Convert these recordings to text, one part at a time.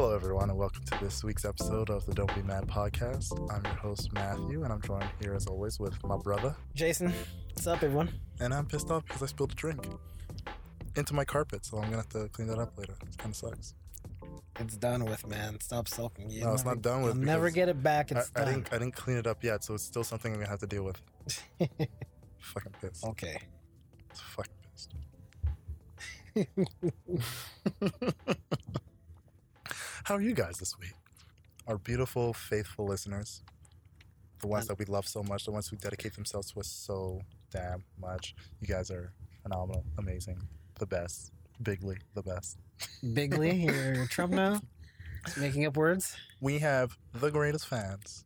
Hello, everyone, and welcome to this week's episode of the Don't Be Mad podcast. I'm your host, Matthew, and I'm joined here as always with my brother. Jason, what's up, everyone? And I'm pissed off because I spilled a drink into my carpet, so I'm gonna have to clean that up later. It kind of sucks. It's done with, man. Stop sulking. You No, it's not done with You'll never get it back. I, It's I done. didn't. I didn't clean it up yet, so it's still something I'm gonna have to deal with. Fucking pissed. okay. Fucking pissed. How are you guys this week? Our beautiful, faithful listeners, the ones that we love so much, the ones who dedicate themselves to us so damn much. You guys are phenomenal, amazing, the best, bigly the best. Bigly, you're, Trump now. Just making up words. We have the greatest fans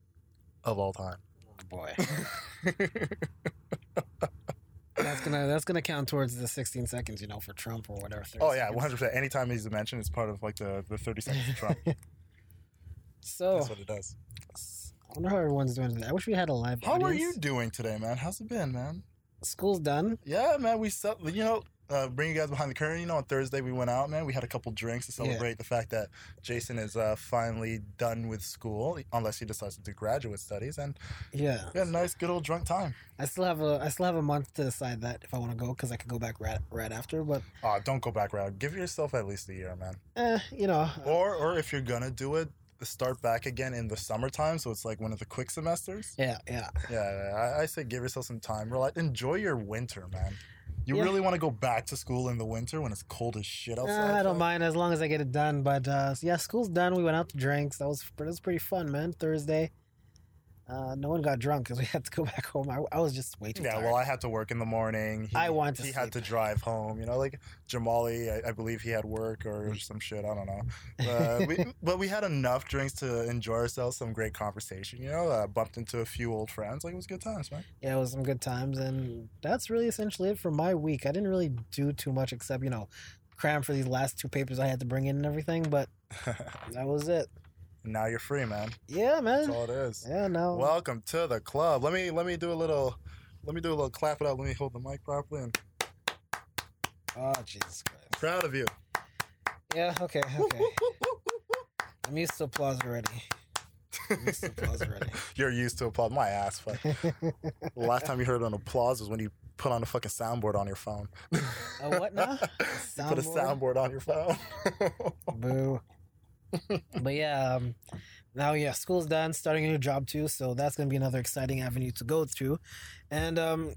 of all time. Oh, boy, that's gonna that's gonna count towards the 16 seconds, you know, for Trump or whatever. Oh yeah, one hundred percent. Anytime he's mentioned, it's part of like the the thirty seconds of Trump. So That's what it does. I wonder how everyone's doing today. I wish we had a live. How are you doing today, man? How's it been, man? School's done. Yeah, man. We cel- you know, uh, bring you guys behind the curtain. You know, on Thursday we went out, man. We had a couple drinks to Yeah. celebrate the fact that Jason is uh, finally done with school, unless he decides to do graduate studies, and Yeah, we had a nice, good old drunk time. I still have a I still have a month to decide that if I want to go because I could go back right right after. But Oh, don't go back right. Give yourself at least a year, man. eh, you know, Or, or if you're gonna do it, start back again in the summertime, so it's like one of the quick semesters. yeah, yeah. Yeah, I, I say give yourself some time. Relax. Enjoy your winter, man. You Yeah. really want to go back to school in the winter when it's cold as shit outside? Uh, I don't fuck? mind as long as I get it done. But uh, yeah, school's done. We went out to drinks. That was that was pretty fun, man. Thursday. Uh, no one got drunk because we had to go back home. I, I was just way too Yeah, tired. well, I had to work in the morning. He, I wanted to He had to drive home. You know, like Jamali, I, I believe he had work or some shit. I don't know. Uh, we, but we had enough drinks to enjoy ourselves. Some great conversation. You know, uh, bumped into a few old friends. Like it was good times, man. yeah, it was some good times, and that's really essentially it for my week. I didn't really do too much except you know cram for these last two papers I had to bring in and everything. But that was it. Now you're free, man. Yeah, man. That's all it is. Yeah, no. Welcome to the club. Let me let me do a little. Let me do a little clap it up. Let me hold the mic properly. And oh Jesus Christ. proud of you. Yeah. Okay. Okay. I'm used to applause already. I'm used to applause already. You're used to applause. My ass. Fuck. the last time you heard an applause was when you put on a fucking soundboard on your phone. A what now? You put a soundboard on your phone. Boo. but yeah, um, now yeah, school's done. Starting a new job too, so that's gonna be another exciting avenue to go through. And um,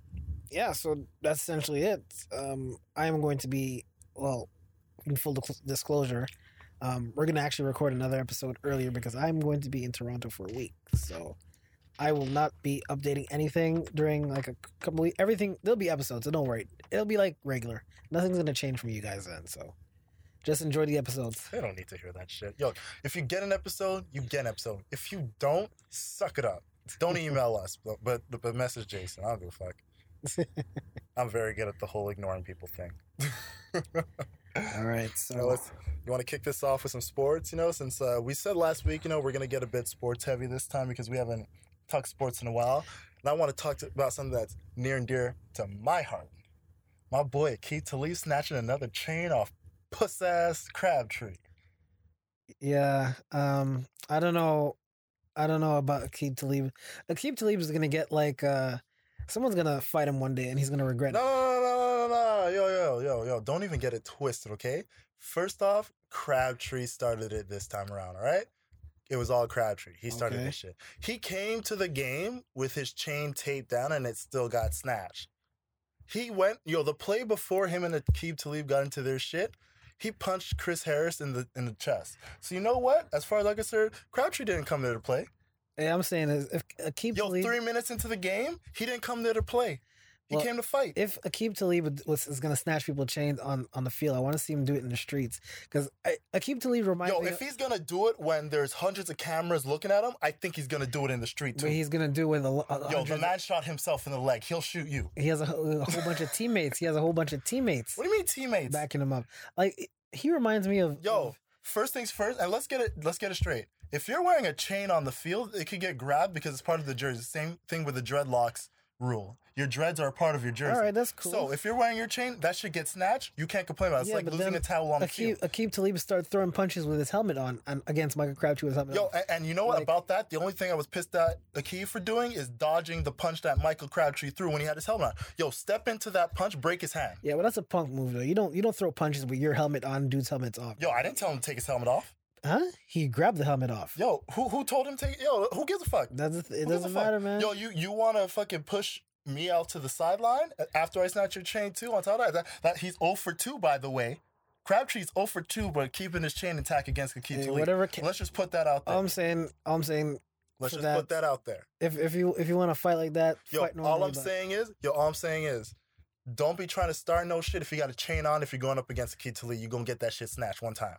yeah, so that's essentially it. Um, I am going to be well, in full disclosure. Um, we're gonna actually record another episode earlier because I'm going to be in Toronto for a week, so I will not be updating anything during like a couple weeks. Everything there'll be episodes, so don't worry. It'll be like regular. Nothing's gonna change from you guys then. So just enjoy the episodes. they don't need to hear that shit. Yo, if you get an episode, you get an episode. If you don't, suck it up. Don't email us, but but, but message Jason. I don't give a fuck. I'm very good at the whole ignoring people thing. All right, You, know, so you want to kick this off with some sports? You know, since uh, we said last week, you know, we're gonna get a bit sports heavy this time because we haven't talked sports in a while, and I want to talk to, about something that's near and dear to my heart. My boy Aqib Talib snatching another chain off puss ass Crabtree. yeah, um, I don't know, I don't know about Aqib Talib. Aqib Talib is gonna get like uh, someone's gonna fight him one day and he's gonna regret No, it. no, no, no, no, no, yo, yo, yo, yo! Don't even get it twisted, okay? First off, Crabtree started it this time around. All right, it was all Crabtree. He started Okay. this shit. He came to the game with his chain taped down, and it still got snatched. He went, yo, the play before him and Aqib Talib got into their shit. He punched Chris Harris in the in the chest. So you know what? As far as I'm concerned, Crabtree didn't come there to play. Hey, I'm saying is if Aqib Yo, Talib, three minutes into the game, he didn't come there to play. He Well, came to fight. if Aqib Talib was, is gonna snatch people chains on on the field, I want to see him do it in the streets because Aqib Talib reminds Yo, me. Yo, if he's gonna do it when there's hundreds of cameras looking at him, I think he's gonna do it in the street too. he's gonna do with a, a Yo, the man shot himself in the leg. He'll shoot you. he has a, whole- a whole bunch of teammates. He has a whole bunch of teammates What do you mean, teammates? backing him up. Like he reminds me of Yo, of- first things first, and let's get it. Let's get it straight. If you're wearing a chain on the field, it could get grabbed because it's part of the jersey. Same thing with the dreadlocks rule. Your dreads are a part of your jersey. All right, that's cool. So if you're wearing your chain, that should get snatched. You can't complain about it. It's Yeah, like losing a towel on the Akeem, field. Akeem Talib started throwing punches with his helmet on, on against Michael Crabtree with his helmet Yo, on. and, and you know what Like- about that? The only thing I was pissed at Akeem for doing is dodging the punch that Michael Crabtree threw when he had his helmet on. Yo, step into that punch, break his hand. Yeah, well, that's a punk move though. You don't you don't throw punches with your helmet on, dude's helmet's off. Yo, I didn't tell him to take his helmet off. Huh? He grabbed the helmet off. Yo, who who told him to? Yo, who gives a fuck? That's th- it Who doesn't a fuck? matter, man. Yo, you you want to fucking push me out to the sideline uh, after I snatch your chain too? On top of that, that, he's 0 for 2, by the way. Crabtree's 0 for 2, but keeping his chain intact against Akeem Hey, whatever ca- Let's just put that out there. all I'm saying, all I'm saying, Let's just that- put that out there. if if you if you want to fight like that, Yo, fight normally. all I'm but- saying is, yo, all I'm saying is, don't be trying to start no shit. If you got a chain on, if you're going up against Akeem Talib, you're gonna get that shit snatched one time.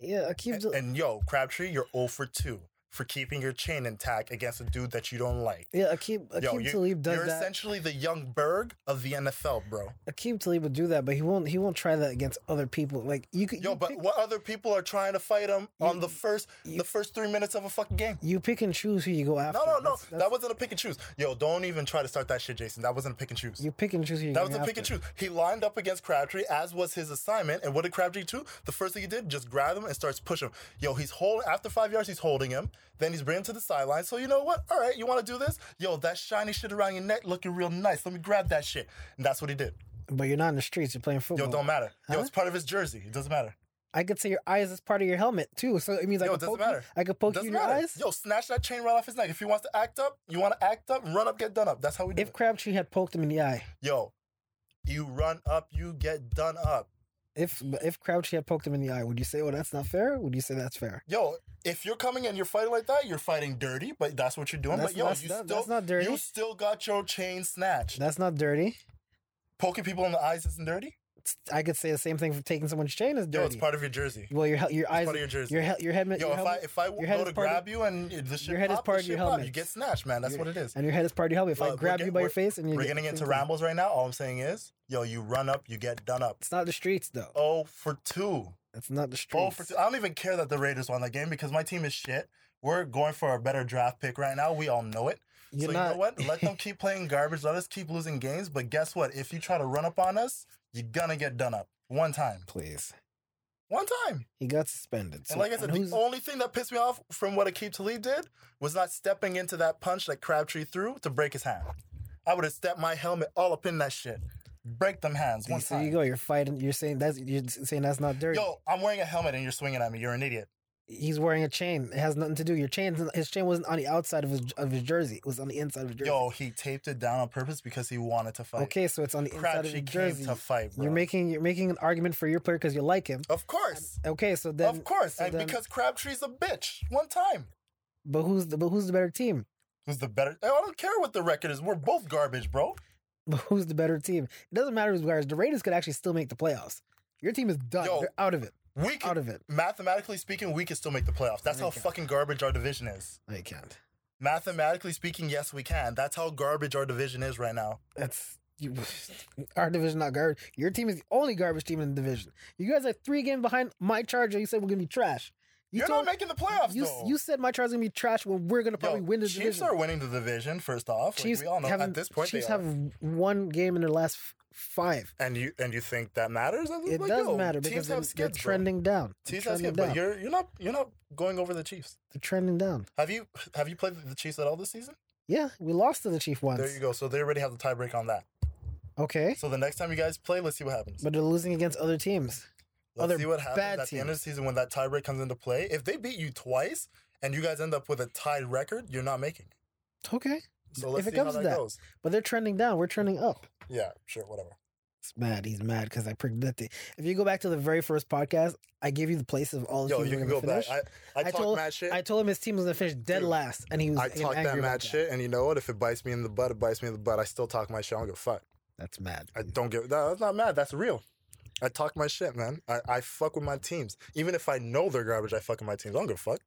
Yeah, Akeem. And, and yo, Crabtree, you're 0 for 2 for keeping your chain intact against a dude that you don't like. yeah, Akeem Yo, Akeem you, Talib does you're that. essentially the Yung Berg of the NFL, bro. Akeem Talib would do that, but he won't. He won't try that against other people. Like you could. Yo, you but pick, what other people are trying to fight him You- on the first you- the first three minutes of a fucking game? you pick and choose who you go after. No, no, no. That's- that's- That wasn't a pick and choose. Yo, don't even try to start that shit, Jason. That wasn't a pick and choose. You pick and choose who you That was a after. pick and choose. He lined up against Crabtree, as was his assignment. And what did Crabtree do? The first thing he did, just grab him and starts pushing him. Yo, he's holding after five yards, he's holding him. Then he's bringing him to the sideline. So you know what? All right, you want to do this? Yo, that shiny shit around your neck looking real nice. Let me grab that shit. And that's what he did. But you're not in the streets. You're playing football. Yo, don't matter. Yo, Huh? it's part of his jersey. It doesn't matter. I could say your eyes is part of your helmet too. So it means I Yo, it could doesn't poke matter. You, I could poke you in your matter. eyes. Yo, snatch that chain right off his neck. If he wants to act up, you want to act up, run up, get done up. That's how we do If it. If Crabtree had poked him in the eye, Yo, you run up, you get done up. If if Crabtree had poked him in the eye, would you say, "Oh, that's not fair"? Would you say that's fair? Yo, if you're coming and you're fighting like that, you're fighting dirty, but that's what you're doing. That's- but yo, that's- you that- still that's not dirty. you still got your chain snatched. That's not dirty. Poking people in the eyes isn't dirty. I could say the same thing for taking someone's chain is Yo, it's part of your jersey. well, your your It's eyes, part of your jersey. your he- your head, Yo, your if I if I your go to part of- grab you and the shit your head is part of your shit pop, helmet. you get snatched, man. That's Your- what it is. and your head is part of your helmet. If I Look, we're grab get- you by your face and you We're get getting into rambles right now. All I'm saying is, yo, you run up, you get done up. It's not the streets though. Oh for two. It's not the streets. Oh for two. I don't even care that the Raiders won that game because my team is shit. We're going for a better draft pick right now. We all know it. You're so not. you know what? Let them keep playing garbage. Let us keep losing games. But guess what? If you try to run up on us, you're gonna get done up one time. Please, One time. he got suspended. So, and like I said, the only thing that pissed me off from what Akeem Talib did was not stepping into that punch that Crabtree threw to break his hand. I would have stepped my helmet all up in that shit. Break them hands one so time. you go. You're fighting. You're saying that's you're saying that's not dirty. Yo, I'm wearing a helmet and you're swinging at me. You're an idiot. He's wearing a chain. It has nothing to do. Your chain. His chain wasn't on the outside of his of his jersey. It was on the inside of his jersey. Yo, he taped it down on purpose because he wanted to fight. okay, so it's on the inside of Crabtree his came jersey. to fight, bro. You're making you're making an argument for your player because you like him. of course. Okay, so then of course. so and then- because Crabtree's a bitch. One time. but who's the but who's the better team? Who's the better? I don't care what the record is. We're both garbage, bro. But who's the better team? It doesn't matter who's better. The Raiders could actually still make the playoffs. Your team is done. Yo, They're out of it. We can, Out of it. mathematically speaking, we can still make the playoffs. That's how can't. fucking garbage our division is. You can't. Mathematically speaking, yes, we can. That's how garbage our division is right now. That's you, our division not garbage. Your team is the only garbage team in the division. You guys are three games behind my Charger. You said we're gonna be trash. You You're told- not making the playoffs, you, though. you said my Charger's gonna be trash when we're gonna probably Yo, win the Chiefs division. Chiefs are winning the division. First off, like, Chiefs we all know haven't- at this point Chiefs they have are. one game in their last five. And you and you think that matters? It Like, does yo, matter teams because have they're, skids, they're trending down. They're Chiefs have skids, down. but you're you're not you're not going over the Chiefs. They're trending down. Have you have you played the Chiefs at all this season? Yeah, we lost to the Chiefs once. There you go. So they already have the tiebreak on that. Okay, So the next time you guys play, let's see what happens. but they're losing against other teams. Let's other see what happens at the end of the season when that tiebreak comes into play. If they beat you twice and you guys end up with a tied record, you're not making. it. Okay, So let's If it see how comes to that, that. goes. but they're trending down. We're trending up. Yeah, sure, whatever. It's mad. He's mad because I predicted. If you go back to the very first podcast, I gave you the place of all the Yo, teams you can go back. I, I, I told- mad shit. I told him his team was gonna finish dead Dude, last, and he was. I talked that mad shit, and you know what? If it bites me in the butt, it bites me in the butt. I still talk my shit. I don't give a fuck. That's mad. I don't give. No, that's not mad. That's real. I talk my shit, man. I, I fuck with my teams. Even if I know they're garbage, I fuck with my teams. I don't give a fuck.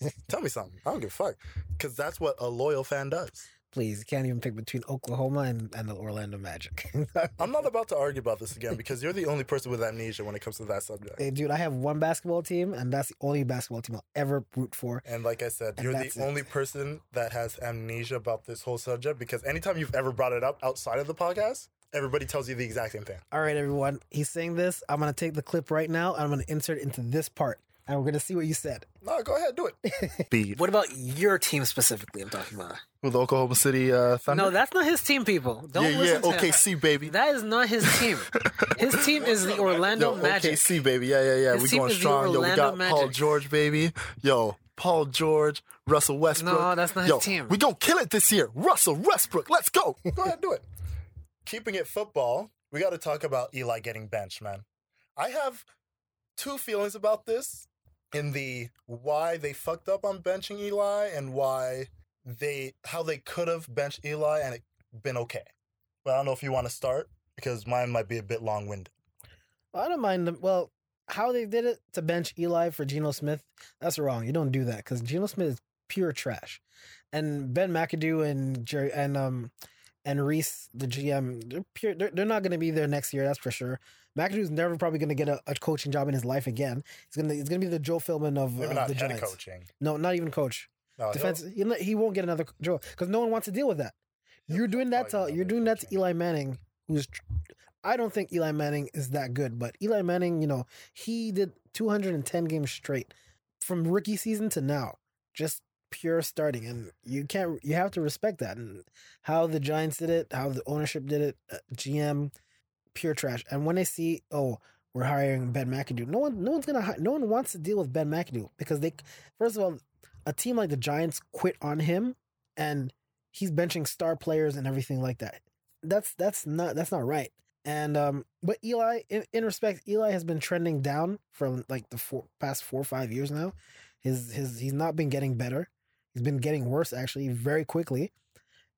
Tell me something. I don't give a fuck. Because that's what a loyal fan does. Please, you can't even pick between Oklahoma and, and the Orlando Magic. I'm not about to argue about this again because you're the only person with amnesia when it comes to that subject. hey, dude, I have one basketball team, and that's the only basketball team I'll ever root for. And like I said, And you're the it. only person that has amnesia about this whole subject because anytime you've ever brought it up outside of the podcast, everybody tells you the exact same thing. All right, everyone, he's saying this. I'm gonna take the clip right now, and I'm gonna insert it into this part, and we're gonna see what you said. No, go ahead, do it. Beat What about your team specifically? I'm talking about. with Oklahoma City uh, Thunder. No, that's not his team, people. Don't yeah, yeah, listen to him. OKC baby. That is not his team. His team is the Orlando Yo, Magic. OKC baby. Yeah, yeah, yeah. His we team going is the strong. Yo, we Orlando got Paul George baby. Yo, Paul George, Russell Westbrook. No, that's not his Yo, team. We gonna kill it this year. Russell Westbrook. Let's go. Go ahead, do it. Keeping it football, we got to talk about Eli getting benched, man. I have two feelings about this in the why they fucked up on benching Eli and why they how they could have benched Eli and it been okay. But I don't know if you want to start because mine might be a bit long winded. I don't mind them. Well, how they did it to bench Eli for Geno Smith, that's wrong. You don't do that because Geno Smith is pure trash. And Ben McAdoo and Jerry and um and Reese, the GM, they're pure. They're, they're not going to be there next year. That's for sure. McAdoo's never probably going to get a, a coaching job in his life again. He's gonna he's gonna be the Joe Philbin of, Maybe of not the head Giants. coaching. No, not even coach. No, he'll- Defense. He, he won't get another Joe because no one wants to deal with that. You're doing that to you're doing that to. Eli Manning, who's. I don't think Eli Manning is that good, but Eli Manning, you know, he did 210 games straight from rookie season to now, just pure starting, and you can't. You have to respect that and how the Giants did it, how the ownership did it, uh, GM, pure trash. And when they see, oh, we're hiring Ben McAdoo, no one, no one's gonna, no one wants to deal with Ben McAdoo because they, first of all, a team like the Giants quit on him, and he's benching star players and everything like that. That's that's not that's not right. And um, but Eli, in, in respect, Eli has been trending down for like the four, past four or five years now. His his he's not been getting better. He's been getting worse actually very quickly.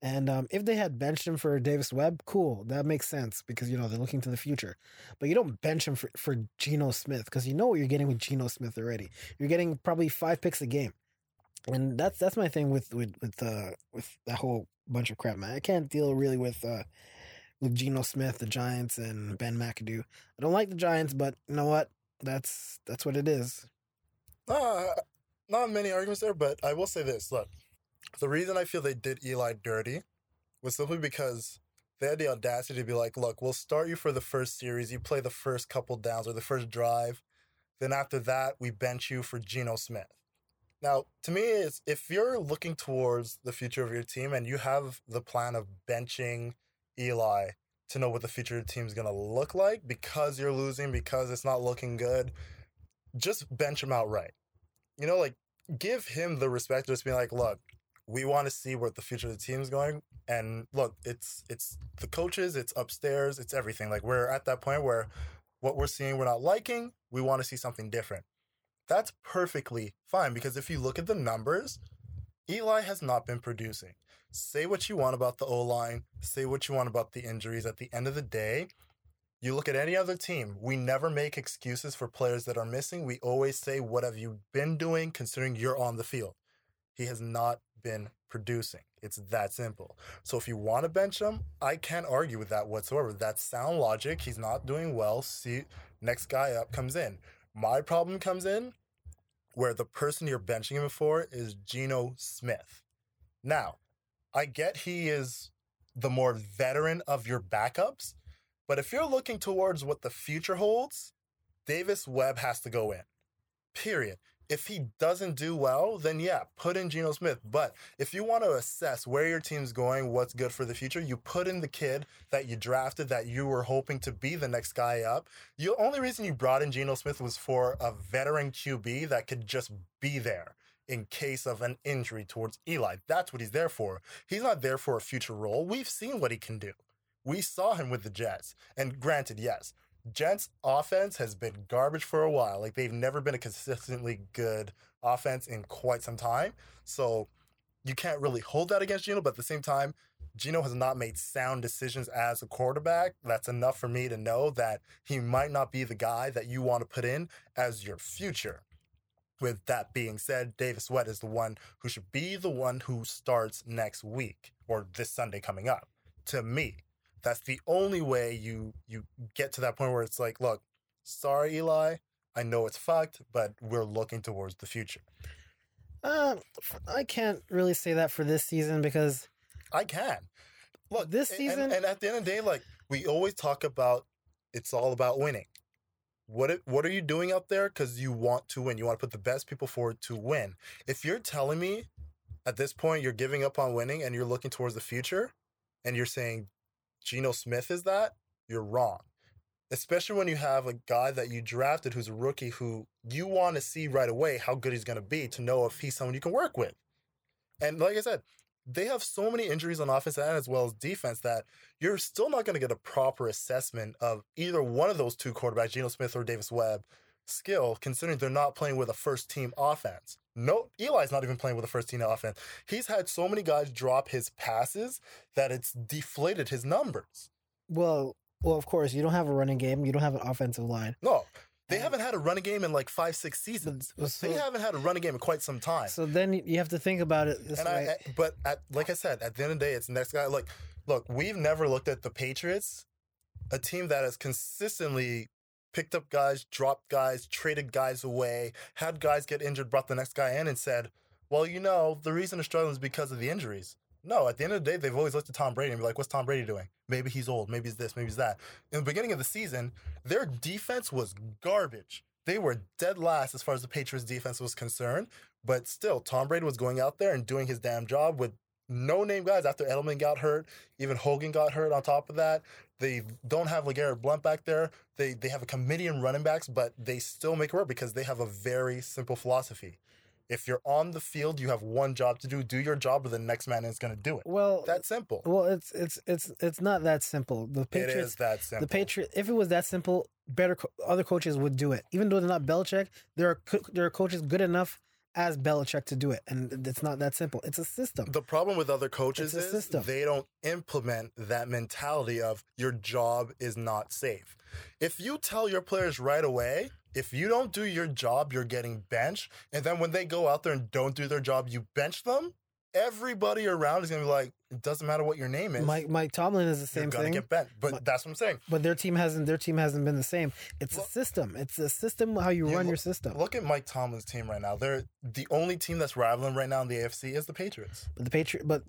And um, if they had benched him for Davis Webb, cool, that makes sense because you know they're looking to the future. But you don't bench him for for Geno Smith because you know what you're getting with Geno Smith already. You're getting probably five picks a game, and that's that's my thing with with with uh with that whole bunch of crap, man. I can't deal really with uh with Geno Smith, the Giants, and Ben McAdoo. I don't like the Giants, but you know what? That's that's what it is. Uh, not many arguments there, but I will say this. Look, the reason I feel they did Eli dirty was simply because they had the audacity to be like, look, we'll start you for the first series. You play the first couple downs or the first drive. Then after that, we bench you for Geno Smith. Now, to me, is if you're looking towards the future of your team and you have the plan of benching Eli to know what the future of the team is going to look like because you're losing, because it's not looking good, just bench him outright. You know, like give him the respect of just being like, look, we want to see where the future of the team is going. And look, it's it's the coaches, it's upstairs, it's everything. Like we're at that point where what we're seeing we're not liking, we want to see something different. That's perfectly fine because if you look at the numbers, Eli has not been producing. Say what you want about the O line, say what you want about the injuries. At the end of the day, you look at any other team, we never make excuses for players that are missing. We always say, What have you been doing considering you're on the field? He has not been producing. It's that simple. So if you want to bench him, I can't argue with that whatsoever. That's sound logic. He's not doing well. See, next guy up comes in. My problem comes in where the person you're benching him for is Geno Smith. Now, I get he is the more veteran of your backups, but if you're looking towards what the future holds, Davis Webb has to go in. Period. If he doesn't do well, then yeah, put in Geno Smith. But if you want to assess where your team's going, what's good for the future, you put in the kid that you drafted that you were hoping to be the next guy up. The only reason you brought in Geno Smith was for a veteran QB that could just be there in case of an injury towards Eli. That's what he's there for. He's not there for a future role. We've seen what he can do. We saw him with the Jets. And granted, yes, Jets offense has been garbage for a while. Like they've never been a consistently good offense in quite some time. So you can't really hold that against Geno, but at the same time, Geno has not made sound decisions as a quarterback. That's enough for me to know that he might not be the guy that you want to put in as your future. With that being said, Davis Webb is the one who should be the one who starts next week or this Sunday coming up. To me, that's the only way you you get to that point where it's like, look, sorry, Eli, I know it's fucked, but we're looking towards the future. Uh, I can't really say that for this season because I can. Look, This season- and, and at the end of the day, like we always talk about, it's all about winning. What it, what are you doing out there? Because you want to win. You want to put the best people forward to win. If you're telling me at this point you're giving up on winning and you're looking towards the future, and you're saying Geno Smith is that, you're wrong. Especially when you have a guy that you drafted who's a rookie who you want to see right away how good he's going to be to know if he's someone you can work with. And like I said, they have so many injuries on offense and as well as defense that you're still not going to get a proper assessment of either one of those two quarterbacks, Geno Smith or Davis Webb, skill, considering they're not playing with a first team offense. No, Eli's not even playing with a first team offense. He's had so many guys drop his passes that it's deflated his numbers. well, well, of course, you don't have a running game, you don't have an offensive line. No, they haven't had a running game in like five, six seasons. So- they haven't had a running game in quite some time. So then you have to think about it this and way. I, I- but at, like I said, at the end of the day, it's the next guy. Like, look, we've never looked at the Patriots, a team that has consistently picked up guys, dropped guys, traded guys away, had guys get injured, brought the next guy in, and said, "Well, you know, the reason they're struggling is because of the injuries." No, at the end of the day, they've always looked at Tom Brady and be like, "What's Tom Brady doing? Maybe he's old. Maybe he's this. Maybe he's that." In the beginning of the season, their defense was garbage. They were dead last as far as the Patriots defense was concerned. But still, Tom Brady was going out there and doing his damn job with no name guys after Edelman got hurt. Even Hogan got hurt on top of that. They don't have LeGarrette Blunt back there. They they have a committee in running backs, but they still make it work because they have a very simple philosophy. If you're on the field, you have one job to do. Do your job, or the next man is going to do it. well, That's simple. well, it's it's it's it's not that simple. The it Patriots is that simple. The Patriot, if it was that simple, better co- other coaches would do it. Even though they're not Belichick, there are co- there are coaches good enough as Belichick to do it, and it's not that simple. It's a system. The problem with other coaches is system. they don't implement that mentality of your job is not safe. If you tell your players right away, if you don't do your job, you're getting benched, and then when they go out there and don't do their job, you bench them. Everybody around is gonna be like, it doesn't matter what your name is. Mike Mike Tomlin is the you're same gonna thing, get bent. But that's what I'm saying. but their team hasn't their team hasn't been the same. It's a system. It's a system how you You run your system. Look at Mike Tomlin's team right now. They're the only team that's rivaling right now in the AFC is the Patriots. But the Patriot, but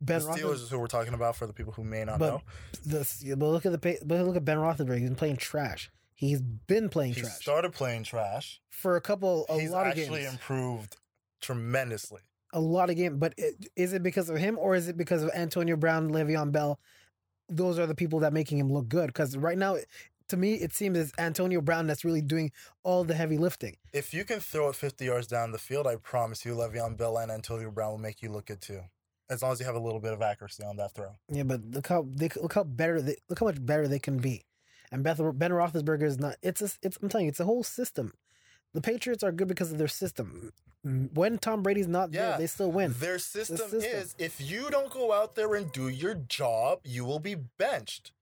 Ben the Steelers is who we're talking about for the people who may not But know. the, but look at the but look at Ben Roethlisberger. He's been playing trash. He's been playing He trash started playing trash. for a couple a He's lot of games. actually improved tremendously. A lot of games. But it, is it because of him or is it because of Antonio Brown, Le'Veon Bell? Those are the people that making him look good. Because right now, to me, it seems it's Antonio Brown that's really doing all the heavy lifting. If you can throw it 50 yards down the field, I promise you, Le'Veon Bell and Antonio Brown will make you look good too. As long as you have a little bit of accuracy on that throw. Yeah, but look how they look how better they look how much better they can be. And Beth, Ben Roethlisberger is not. It's a, it's. I'm telling you, it's a whole system. The Patriots are good because of their system. When Tom Brady's not Yeah, there, they still win. Their system, system. is if you don't go out there and do your job, you will be benched.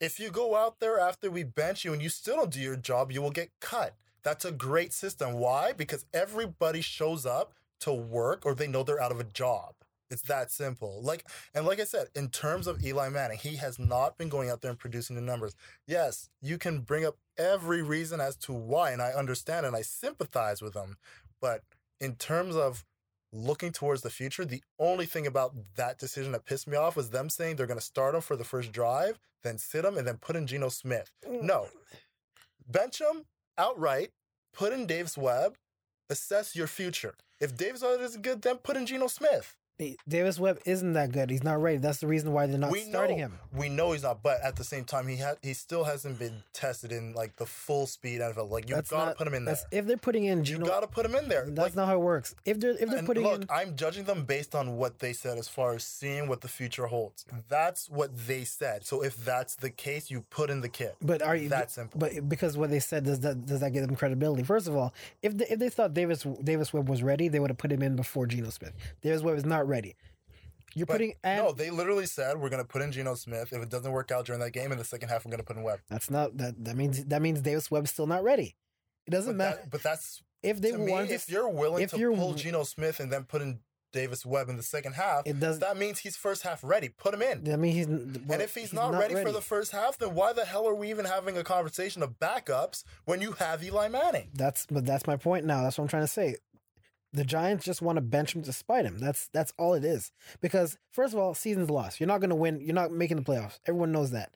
If you go out there after we bench you and you still don't do your job, you will get cut. That's a great system. Why? Because everybody shows up to work or they know they're out of a job. It's that simple. Like and like I said, in terms of Eli Manning, he has not been going out there and producing the numbers. Yes, you can bring up every reason as to why, and I understand and I sympathize with him. But in terms of looking towards the future, the only thing about that decision that pissed me off was them saying they're going to start him for the first drive, then sit him, and then put in Geno Smith. Mm. No, bench him outright, put in Davis Webb, assess your future. If Davis Webb isn't good, then put in Geno Smith. Davis Webb isn't that good. He's not ready. That's the reason why they're not we starting know, him. We know he's not, but at the same time, he had he still hasn't been tested in like the full speed NFL. Like you That's gotta not- put him in there. If they're putting in You gotta put him in there. that's Like, not how it works. If they're if they're putting look, in, I'm judging them based on what they said as far as seeing what the future holds. That's what they said. So if that's the case, you put in the kid. but are you that simple. But because what they said does that does that give them credibility? First of all, if they, if they thought Davis Davis Webb was ready, they would have put him in before Geno Smith. Davis Webb is not ready. You're But putting and no, they literally said we're gonna put in Geno Smith. If it doesn't work out during that game, in the second half, we're gonna put in Webb. that's not that that means that means Davis Webb's still not ready. It doesn't But, matter that, but that's if they to want If you're willing if to you're- pull Geno Smith and then put in Davis Webb in the second half, It does. that means he's first half ready. Put him in. I mean, he's and if he's, not, ready, for the first half, then why the hell are we even having a conversation of backups when you have Eli Manning? That's but that's my point now. That's what I'm trying to say. The Giants just want to bench him to spite him. That's that's all it is. Because first of all, season's lost. You're not going to win. You're not making the playoffs. Everyone knows that.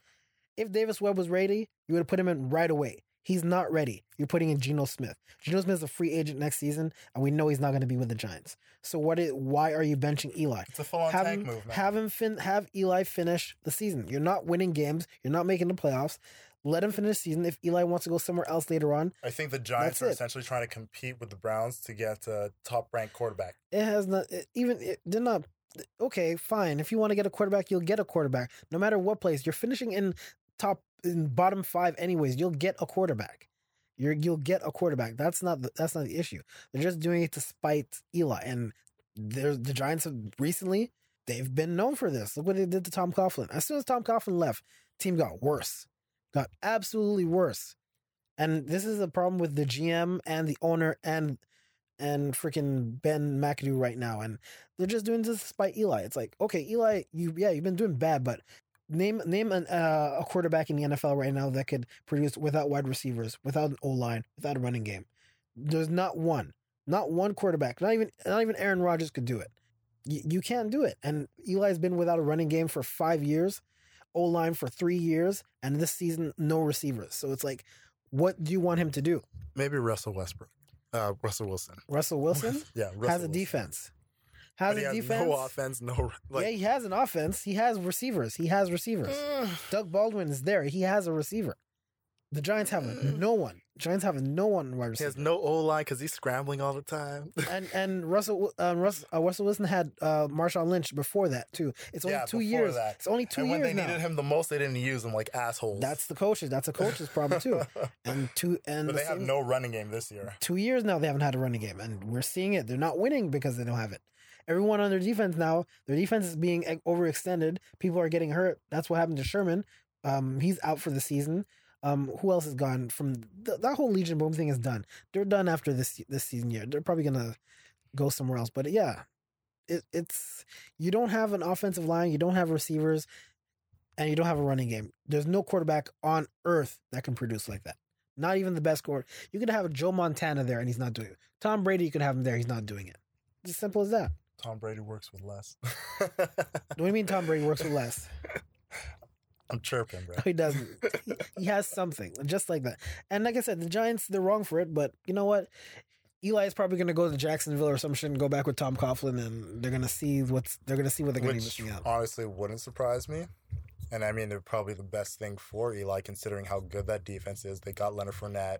If Davis Webb was ready, you would have put him in right away. He's not ready. You're putting in Geno Smith. Geno Smith is a free agent next season, and we know he's not going to be with the Giants. So what? Is, why are you benching Eli? It's a full on have tank him, move, man. have him fin- have Eli finish the season. You're not winning games. You're not making the playoffs. Let him finish the season. If Eli wants to go somewhere else later on, I think the Giants are it. essentially trying to compete with the Browns to get a top ranked quarterback. it has not it, even it did not. Okay, fine. If you want to get a quarterback, you'll get a quarterback. No matter what place you're finishing in top in bottom five, anyways, you'll get a quarterback. You're you'll get a quarterback. That's not the, that's not the issue. They're just doing it to spite Eli, and there's the Giants have recently they've been known for this. Look what they did to Tom Coughlin. As soon as Tom Coughlin left, team got worse, got absolutely worse. And this is the problem with the GM and the owner and and freaking Ben McAdoo right now. And they're just doing this by Eli. It's like, okay, Eli, you yeah, you've been doing bad, but name name an, uh, a quarterback in the NFL right now that could produce without wide receivers, without an O line, without a running game. There's not one, not one quarterback. Not even not even Aaron Rodgers could do it. You, you can't do it. And Eli's been without a running game for five years, O line for three years, and this season no receivers. So it's like, what do you want him to do? Maybe Russell Westbrook. Uh, Russell Wilson. Russell Wilson Yeah, Russell has a Wilson. defense. Has But a defense. no offense, no like. yeah, he has an offense. He has receivers. He has receivers. Doug Baldwin is there. He has a receiver. The Giants have no one. Giants have no one wide receiver. he has no O line because he's scrambling all the time. and and Russell um, Russ, uh, Russell Wilson had uh, Marshawn Lynch before that too. It's only Yeah, two years. that. It's only two and when they now. needed him the most, they didn't use him like assholes. That's the coaches. That's a coach's problem too. And two and but the they have no running game this year. two years now they haven't had a running game, and we're seeing it. They're not winning because they don't have it. Everyone on their defense now, their defense is being overextended. People are getting hurt. That's what happened to Sherman. Um, he's out for the season. Um, who else is gone from th- that whole Legion Boom thing is done. They're done after this this season year. They're probably gonna go somewhere else. But yeah, it, it's you don't have an offensive line, you don't have receivers, and you don't have a running game. There's no quarterback on earth that can produce like that. Not even the best quarter. You could have a Joe Montana there, and he's not doing it. Tom Brady, you could have him there, he's not doing it. It's as simple as that. Tom Brady works with less. What do you mean Tom Brady works with less? I'm chirping, bro. No, he doesn't. He, he has something just like that. And like I said, the Giants they're wrong for it, but you know what? Eli is probably going to go to Jacksonville or some shit and go back with Tom Coughlin, and they're going to see what's they're going to see what they're going to be missing out. honestly wouldn't surprise me. And I mean, they're probably the best thing for Eli, considering how good that defense is. They got Leonard Fournette.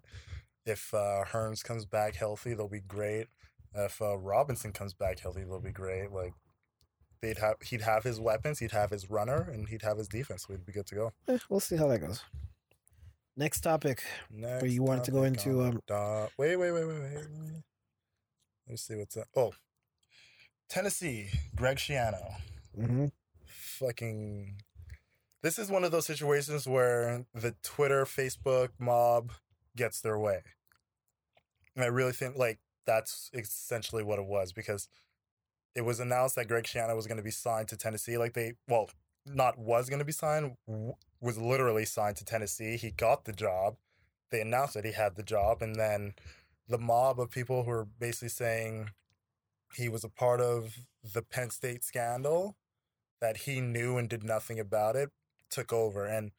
If uh, Hurns comes back healthy, they'll be great. If uh, Robinson comes back healthy, they'll be great. Like they'd have, he'd have his weapons, he'd have his runner, and he'd have his defense. We'd be good to go. Eh, we'll see how that goes. Next topic. Next, you wanted to go into, um, the- wait, wait, wait, wait, wait. Let me, see what's up. Oh, Tennessee, Greg Schiano. hmm fucking this is one of those situations where the Twitter, Facebook mob gets their way. And I really think like that's essentially what it was because it was announced that Greg Schiano was going to be signed to Tennessee. Like they, well, not was going to be signed, w- was literally signed to Tennessee. He got the job. They announced that he had the job, and then the mob of people who were basically saying he was a part of the Penn State scandal that he knew and did nothing about it took over. And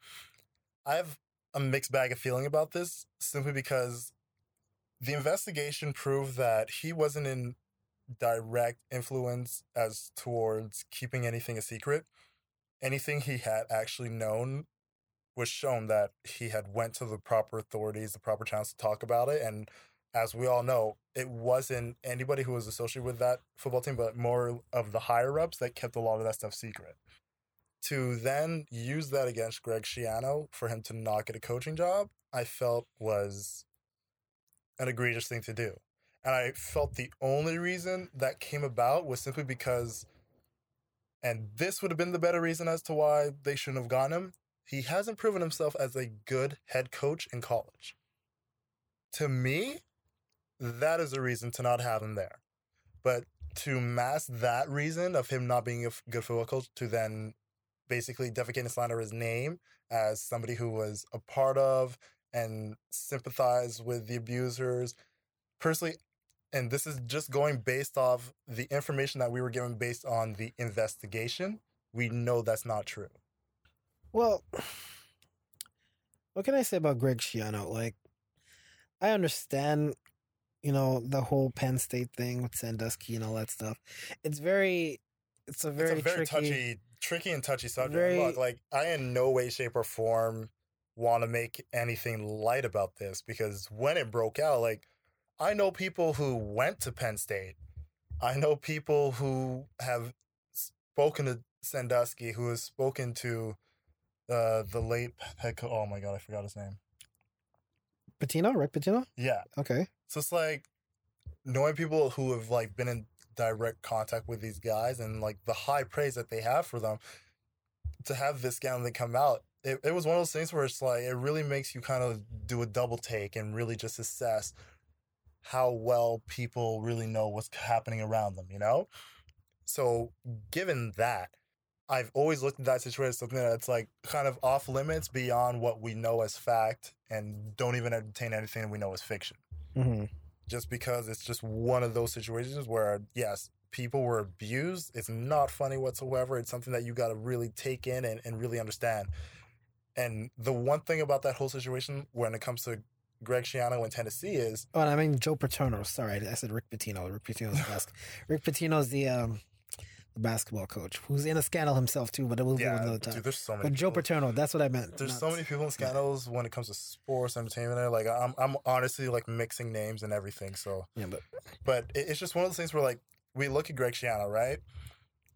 I have a mixed bag of feeling about this simply because the investigation proved that he wasn't in direct influence as towards keeping anything a secret. Anything he had actually known was shown that he had went to the proper authorities, the proper channels to talk about it. And as we all know, it wasn't anybody who was associated with that football team, but more of the higher ups that kept a lot of that stuff secret. To then use that against Greg Schiano for him to not get a coaching job, I felt was an egregious thing to do. And I felt the only reason that came about was simply because, and this would have been the better reason as to why they shouldn't have gotten him. He hasn't proven himself as a good head coach in college. To me, that is a reason to not have him there. But to mask that reason of him not being a good football coach to then basically defecate and slander his name as somebody who was a part of and sympathize with the abusers. Personally, and this is just going based off the information that we were given based on the investigation, we know that's not true. Well, what can I say about Greg Schiano? Like, I understand, you know, the whole Penn State thing with Sandusky and all that stuff. It's very, it's a very, it's a very tricky. touchy, tricky and touchy subject. Very- Look, like I in no way, shape, or form want to make anything light about this because when it broke out, like I know people who went to Penn State. I know people who have spoken to Sandusky, who has spoken to uh, the late head coach. Oh my god, I forgot his name. Pitino, Rick Pitino. Yeah, Okay. so it's like knowing people who have like been in direct contact with these guys and like the high praise that they have for them to have this scandal that come out. It, it was one of those things where it's like it really makes you kind of do a double take and really just assess how well people really know what's happening around them, you know? So given that, I've always looked at that situation as something that's like kind of off limits beyond what we know as fact and don't even entertain anything we know as fiction. Hmm just because it's just one of those situations where yes people were abused it's not funny whatsoever it's something that you got to really take in and, and really understand. And the one thing about that whole situation when it comes to greg schiano in tennessee is Oh, and I mean Joe Paterno. Sorry, I said Rick Pitino. Rick Pitino's the bas- Rick Pitino's the um the basketball coach who's in a scandal himself too, but it will be yeah another time. dude, there's so many but Joe Paterno, that's what I meant. there's not- so many people in scandals when it comes to sports entertainment like i'm, I'm honestly like mixing names and everything so Yeah, but but it's just one of those things where like we look at Greg Schiano, right?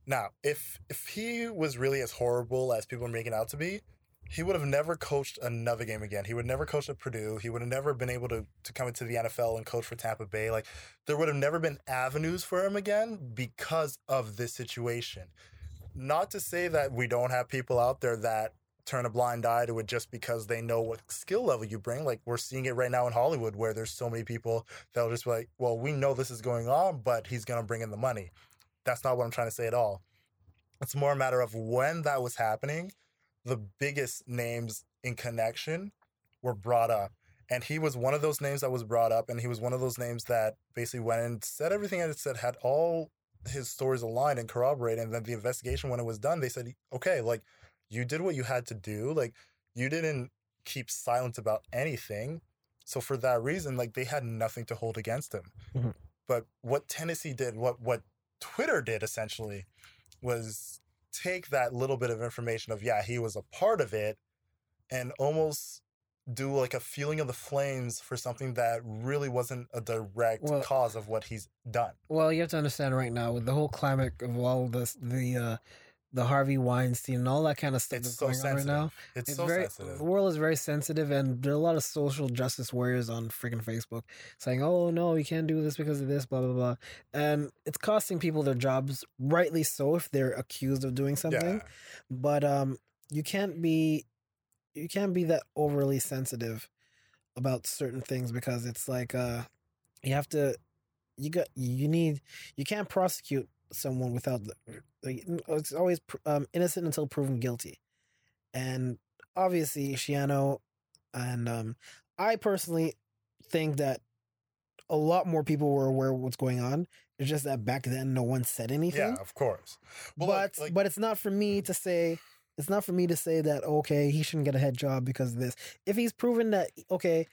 Now, if if he was really as horrible as people are making out to be, he would have never coached another game again. He would never coached at Purdue. He would have never been able to to come into the NFL and coach for Tampa Bay. Like there would have never been avenues for him again because of this situation. Not to say that we don't have people out there that turn a blind eye to it just because they know what skill level you bring. Like we're seeing it right now in Hollywood where there's so many people that'll just be like, well, we know this is going on, but he's going to bring in the money. That's not what I'm trying to say at all. It's more a matter of when that was happening, the biggest names in connection were brought up. And he was one of those names that was brought up. And he was one of those names that basically went and said everything I said, had all his stories aligned and corroborated. And then the investigation, when it was done, they said, okay, like you did what you had to do. Like you didn't keep silent about anything. So for that reason, like they had nothing to hold against him. Mhm. But what Tennessee did, what what Twitter did essentially, was take that little bit of information of yeah he was a part of it, and almost do like a feeling of the flames for something that really wasn't a direct Well- cause of what he's done. Well, you have to understand right now with the whole climate of all this, the uh, the Harvey Weinstein and all that kind of stuff It's that's so going on right now. It's, It's so very sensitive. the world is very sensitive, and there are a lot of social justice warriors on freaking Facebook saying, "Oh no, you can't do this because of this, blah blah blah," and it's costing people their jobs, rightly so, if they're accused of doing something. Yeah. But um, you can't be you can't be that overly sensitive about certain things because it's like uh, you have to you got you need you can't prosecute someone without the, like, it's always um, innocent until proven guilty. And obviously Schiano and um I personally think that a lot more people were aware of what's going on. It's just that back then no one said anything. Yeah, of course. Well, but like- but it's not for me to say it's not for me to say that okay he shouldn't get a head job because of this. If he's proven that okay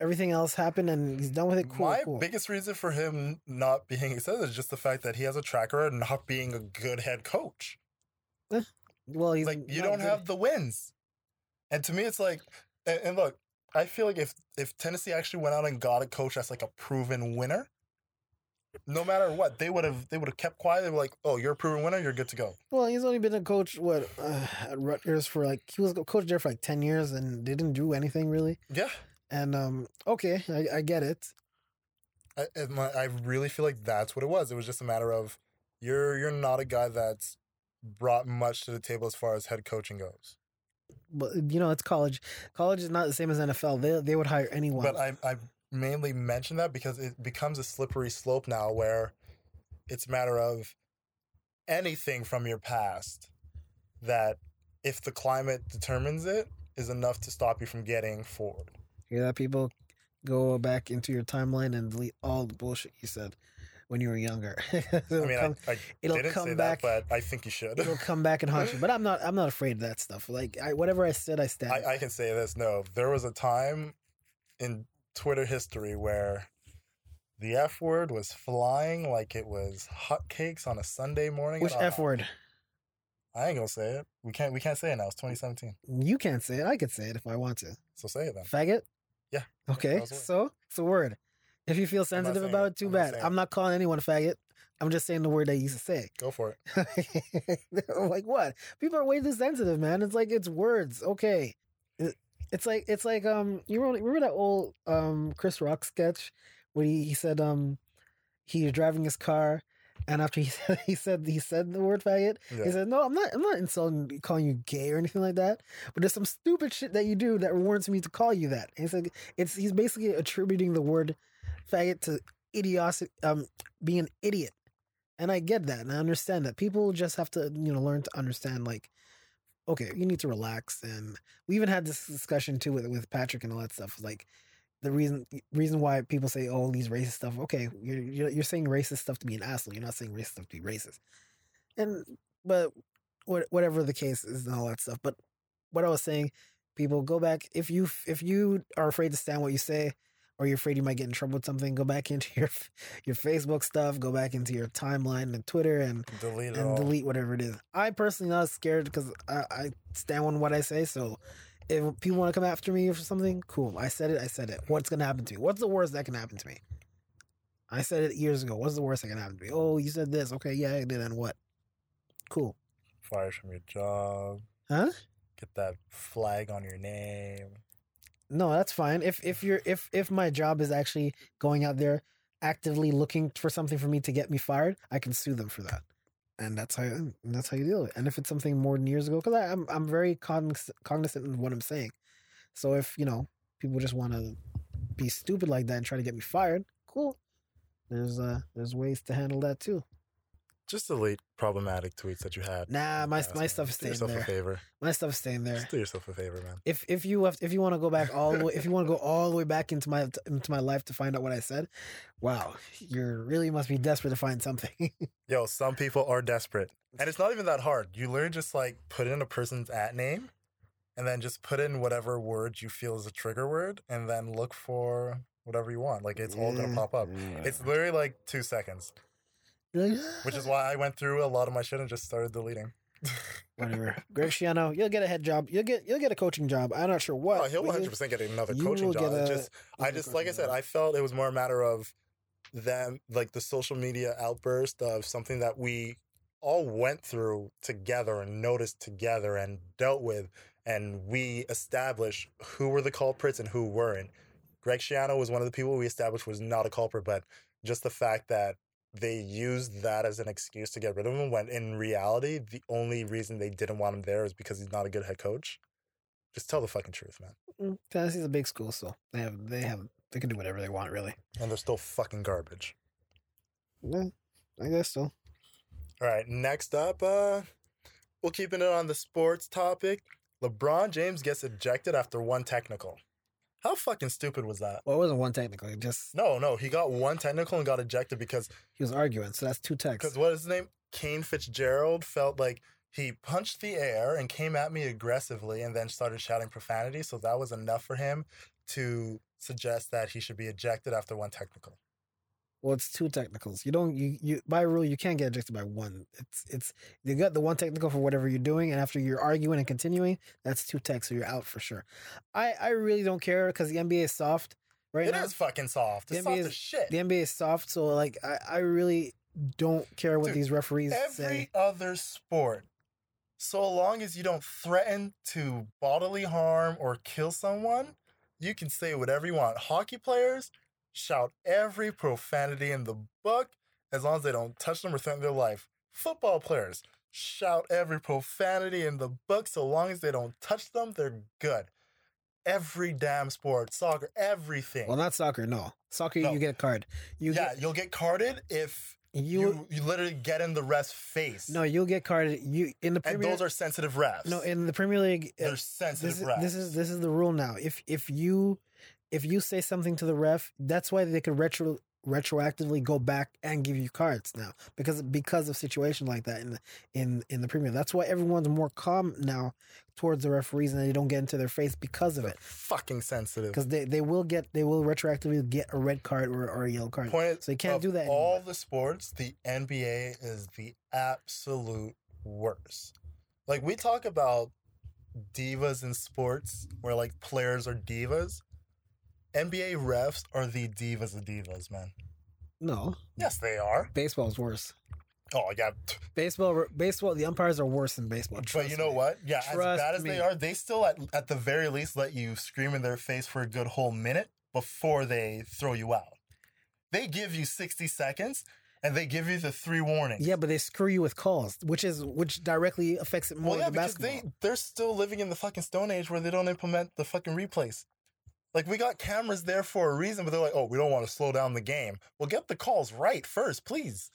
everything else happened and he's done with it cool, My cool. biggest reason for him not being excited is just the fact that he has a tracker and not being a good head coach. well he's like you don't good. have the wins, and to me, it's like, and, and look, I feel like if if Tennessee actually went out and got a coach that's like a proven winner, no matter what, they would have they would have kept quiet. They were like, oh, you're a proven winner, you're good to go. well he's only been a coach what uh, at Rutgers for like he was a coach there for like 10 years and didn't do anything really Yeah, and um okay I, I get it I, and I really feel like that's what it was. It was just a matter of you're you're not a guy that's brought much to the table as far as head coaching goes. but you know it's college college is not the same as NFL they they would hire anyone But I I mainly mention that because it becomes a slippery slope now where it's a matter of anything from your past that if the climate determines it is enough to stop you from getting forward. Hear that, people? Go back into your timeline and delete all the bullshit you said when you were younger. I it'll mean, come, I, I it'll come say back- that, but I think you should. it'll come back and haunt you. But I'm not. I'm not afraid of that stuff. Like I, whatever I said, I stand. I, I can say this. No, there was a time in Twitter history where the F word was flying like it was hotcakes on a Sunday morning. Which f word? I ain't gonna say it. We can't. We can't say it now. It's 2017. You can't say it. I could say it if I want to. So say it then. Faggot. Yeah, Okay. that was a word. So it's a word. If you feel sensitive saying about it. too I'm bad. saying I'm not calling anyone a faggot. I'm just saying the word I used to say. Go for it. like what? People are way too sensitive, man. It's like it's words. Okay. It's like it's like um you remember, remember that old um Chris Rock sketch where he, he said um he was driving his car and after he said he said he said the word faggot, Yeah. he said, No, I'm not I'm not insulting calling you gay or anything like that. But there's some stupid shit that you do that warrants me to call you that. And he's like it's he's basically attributing the word faggot to idiotic um being an idiot. And I get that and I understand that. People just have to, you know, learn to understand like okay, you need to relax and we even had this discussion too with with Patrick and all that stuff. Like the reason reason why people say oh these racist stuff. Okay, you're you're, you're saying racist stuff to be an asshole. You're not saying racist stuff to be racist. And but what whatever the case is and all that stuff. But what I was saying, people go back if you if you are afraid to stand what you say, or you're afraid you might get in trouble with something, go back into your your Facebook stuff, go back into your timeline and Twitter and Delete it and all. delete whatever it is. I personally not scared because I, I stand on what I say. So if people want to come after me for something, cool. I said it. I said it. What's gonna happen to me? What's the worst that can happen to me? I said it years ago. What's the worst that can happen to me? Oh, you said this. Okay, yeah, I did. And what? Cool. Fired from your job. Huh? Get that flag on your name. No, that's fine. If if you're if if my job is actually going out there actively looking for something for me to get me fired, I can sue them for that. And that's how and that's how you deal with it. And if it's something more than years ago, because I'm I'm very cogniz- cognizant of what I'm saying. So if you know people just want to be stupid like that and try to get me fired, cool. There's uh there's ways to handle that too. Just delete problematic tweets that you had. Nah, my my stuff is Just do yourself there. a favor. My stuff's staying there. Just do yourself a favor, man. if if you have if you want to go back all the way if you want to go all the way back into my into my life to find out what I said, wow, you really must be desperate to find something. Yo, some people are desperate. And it's not even that hard. You literally just like put in a person's at name and then just put in whatever word you feel is a trigger word and then look for whatever you want. Like it's all gonna pop up. It's literally like two seconds, You're like, which is why I went through a lot of my shit and just started deleting. whatever. Greg Schiano, you'll get a head job. You'll get you'll get a coaching job. I'm not sure what. oh, he'll 100% get another coaching job. a- just, I you'll get a just, like I said, job. I felt it was more a matter of them, like the social media outburst of something that we all went through together and noticed together and dealt with. And we established who were the culprits and who weren't. Greg Schiano was one of the people we established was not a culprit, but just the fact that they used that as an excuse to get rid of him when in reality, the only reason they didn't want him there is because he's not a good head coach. Just tell the fucking truth, man. Mm, Tennessee's a big school, so they have they have they can do whatever they want, really. And they're still fucking garbage. Yeah, I guess so. All right, next up, uh, we'll keeping it on the sports topic. LeBron James gets ejected after one technical. How fucking stupid was that? Well, it wasn't one technical. It just No, no, he got one technical and got ejected because he was arguing. So that's two techs. because texts. what is his name? Kane Fitzgerald felt like he punched the air and came at me aggressively and then started shouting profanity. So that was enough for him to suggest that he should be ejected after one technical. Well, it's two technicals. You don't you you by rule you can't get ejected by one. It's it's you got the one technical for whatever you're doing, and after you're arguing and continuing, that's two techs, so you're out for sure. I I really don't care because the NBA is soft right It is now. fucking soft. It's The soft NBA as is- shit. The NBA is soft, so like I I really don't care what Dude, these referees every say. other sport, so long as you don't threaten to bodily harm or kill someone, you can say whatever you want. Hockey players shout every profanity in the book as long as they don't touch them or threaten their life. Football players shout every profanity in the book so long as they don't touch them, they're good. Every damn sport, soccer, everything. Well, not soccer. No, soccer No. you get a card. You yeah, get you'll get carded if You, You you literally get in the ref's face. no, you'll get carded. You in the and Premier. those are sensitive refs. no, in the Premier League. uh, they're sensitive this is, refs. this is this is the rule now. If if you if you say something to the ref, that's why they could retro retroactively go back and give you cards now because because of situation like that in the in in the Premier. That's why everyone's more calm now towards the referees and they don't get into their face because of it. fucking sensitive. Because they, they will get they will retroactively get a red card or, or a yellow card. Point So you can't do that All anymore. the sports, the NBA is the absolute worst. Like we talk about divas in sports, where like players are divas. NBA refs are the divas of divas, man. No, Yes, they are. baseball's worse. Oh yeah, Baseball baseball the umpires are worse than baseball. but you know me. what? Yeah, as bad as me. they are, they still at at the very least let you scream in their face for a good whole minute before they throw you out. They give you sixty seconds, and they give you the three warnings. Yeah, but they screw you with calls, which is which directly affects it more Well, yeah, because basketball. they they're still living in the fucking stone age where they don't implement the fucking replays. Like we got cameras there for a reason, but they're like, oh, we don't want to slow down the game. Well, get the calls right first, please.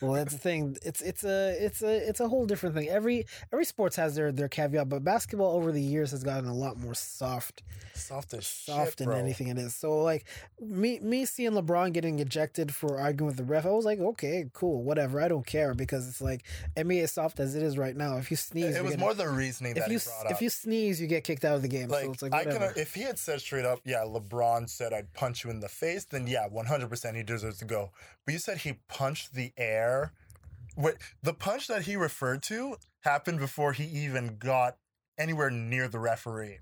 Well, that's the thing. It's it's a it's a it's a whole different thing. Every every sports has their their caveat, but basketball over the years has gotten a lot more soft, Soft as soft shit, than bro. anything it is. So like me me seeing LeBron getting ejected for arguing with the ref, I was like, okay, cool, whatever. I don't care because it's like NBA is soft as it is right now. If you sneeze, It, it was gonna- more the reasoning if that you if you sneeze, you get kicked out of the game. like, so it's like I can, if he had said straight up, yeah, LeBron said I'd punch you in the face, then yeah, one hundred percent he deserves to go. But you said he punched the air. Wait, the punch that he referred to happened before he even got anywhere near the referee,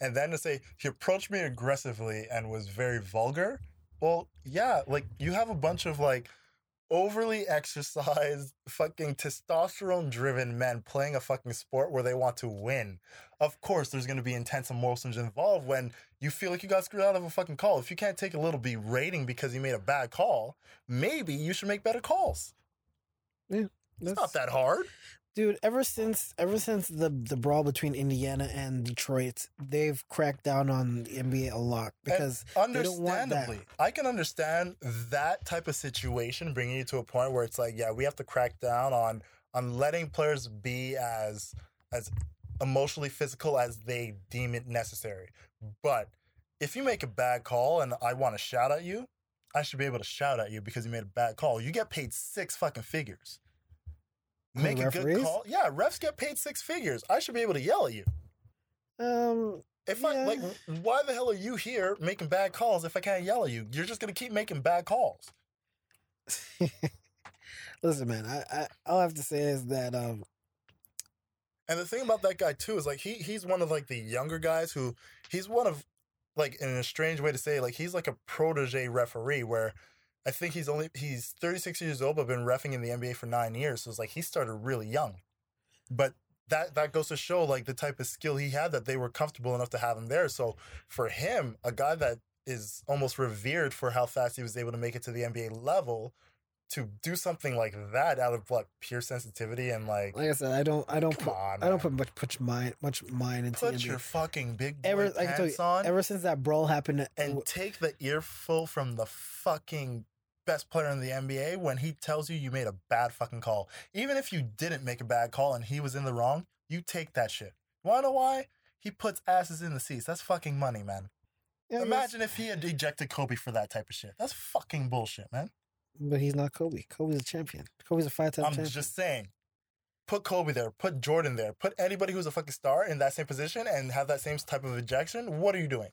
and then to say he approached me aggressively and was very vulgar. Well, yeah, like you have a bunch of like overly exercised, fucking testosterone driven men playing a fucking sport where they want to win. Of course, there's going to be intense emotions involved when you feel like you got screwed out of a fucking call. If you can't take a little berating because you made a bad call, maybe you should make better calls. Yeah. It's not that hard. Dude, ever since ever since the the brawl between Indiana and Detroit, they've cracked down on the NBA a lot because they don't want that. Understandably, I can understand that type of situation bringing you to a point where it's like, yeah, we have to crack down on on letting players be as as emotionally physical as they deem it necessary. But if you make a bad call and I want to shout at you, I should be able to shout at you because you made a bad call. You get paid six fucking figures. Make a good call. Yeah, refs get paid six figures. I should be able to yell at you. um If I like, why the hell are you here making bad calls if I can't yell at you? You're just gonna keep making bad calls. listen man, I, I all I have to say is that um And the thing about that guy too is like he he's one of like the younger guys who he's one of like in a strange way to say like he's like a protege referee where I think he's only he's 36 years old but been refing in the NBA for nine years. So it's like he started really young. But that that goes to show like the type of skill he had that they were comfortable enough to have him there. So for him, a guy that is almost revered for how fast he was able to make it to the NBA level, to do something like that out of what pure sensitivity and like like I said, I don't I don't put on, I don't put much much mind much mind into put NBA. your fucking big boy ever pants you, on ever since that brawl happened and take the earful from the fucking best player in the NBA when he tells you you made a bad fucking call. Even if you didn't make a bad call and he was in the wrong, you take that shit. Wanna know why? He puts asses in the seats. That's fucking money, man. Yeah, Imagine if he had ejected Kobe for that type of shit. That's fucking bullshit, man. But he's not Kobe. Kobe's a champion. Kobe's a five time I'm champion. just saying. Put Kobe there, put Jordan there, put anybody who's a fucking star in that same position and have that same type of ejection. What are you doing?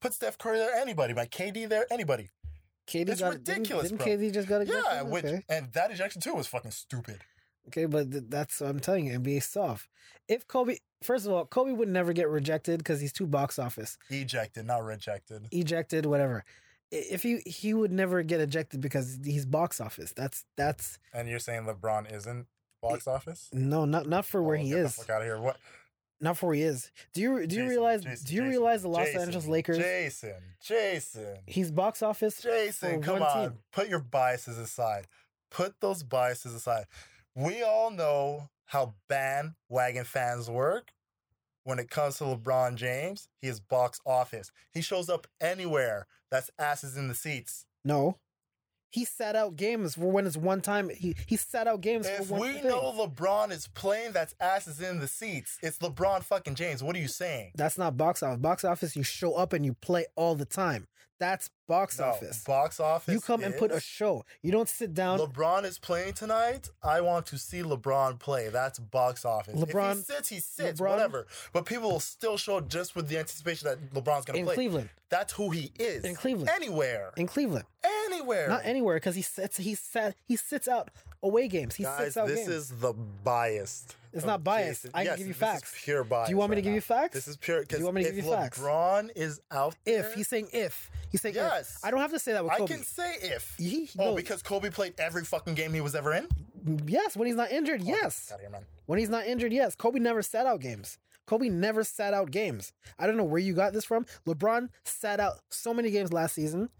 Put Steph Curry there, anybody. My KD there, anybody. KD it's got ridiculous, Didn't, didn't KD just got ejected? Yeah, which, okay. and that ejection too was fucking stupid. Okay, but th- that's what I'm telling you. NBA soft. If Kobe, first of all, Kobe would never get rejected because he's too box office. Ejected, not rejected. Ejected, whatever. If he he would never get ejected because he's box office. That's that's And you're saying LeBron isn't box office? no, not not for where Oh, he is. Fuck out of here! What? Not for where he is. Do you do you Jason, realize? Jason, do you Jason, realize the Los Angeles Lakers? Jason, Jason, He's box office. Jason, come on. team. Put your biases aside. Put those biases aside. We all know how bandwagon fans work. When it comes to LeBron James, he is box office. He shows up anywhere. That's asses in the seats. No, He sat out games for when it's one time. He he sat out games If for one we thing. know LeBron is playing, that's asses in the seats. It's LeBron fucking James. What are you saying? That's not box office. Box office, you show up and you play all the time. That's box No, office. box office. You come and put a show. You don't sit down. LeBron is playing tonight. I want to see LeBron play. That's box office. LeBron- if he sits, he sits, LeBron- whatever. But people will still show just with the anticipation that LeBron's going to play. in. Cleveland. That's who he is. In Cleveland. Anywhere. In Cleveland. Anywhere. Not anywhere because he sits he sat he sits out away games. He Guys, sits out this games. is the biased. It's not biased. Jason. I can Yes, give you this facts. Is pure bias. Do you want me to give now. you facts? This is pure. Do you want me to give you facts? LeBron is out there, if he's saying if he's saying Yes. if. I don't have to say that with I Kobe. can say if. He- oh, because Kobe played every fucking game he was ever in. Yes, when he's not injured, oh, yes. Get outta here. When he's not injured, yes. Kobe never sat out games. Kobe never sat out games. I don't know where you got this from. LeBron sat out so many games last season.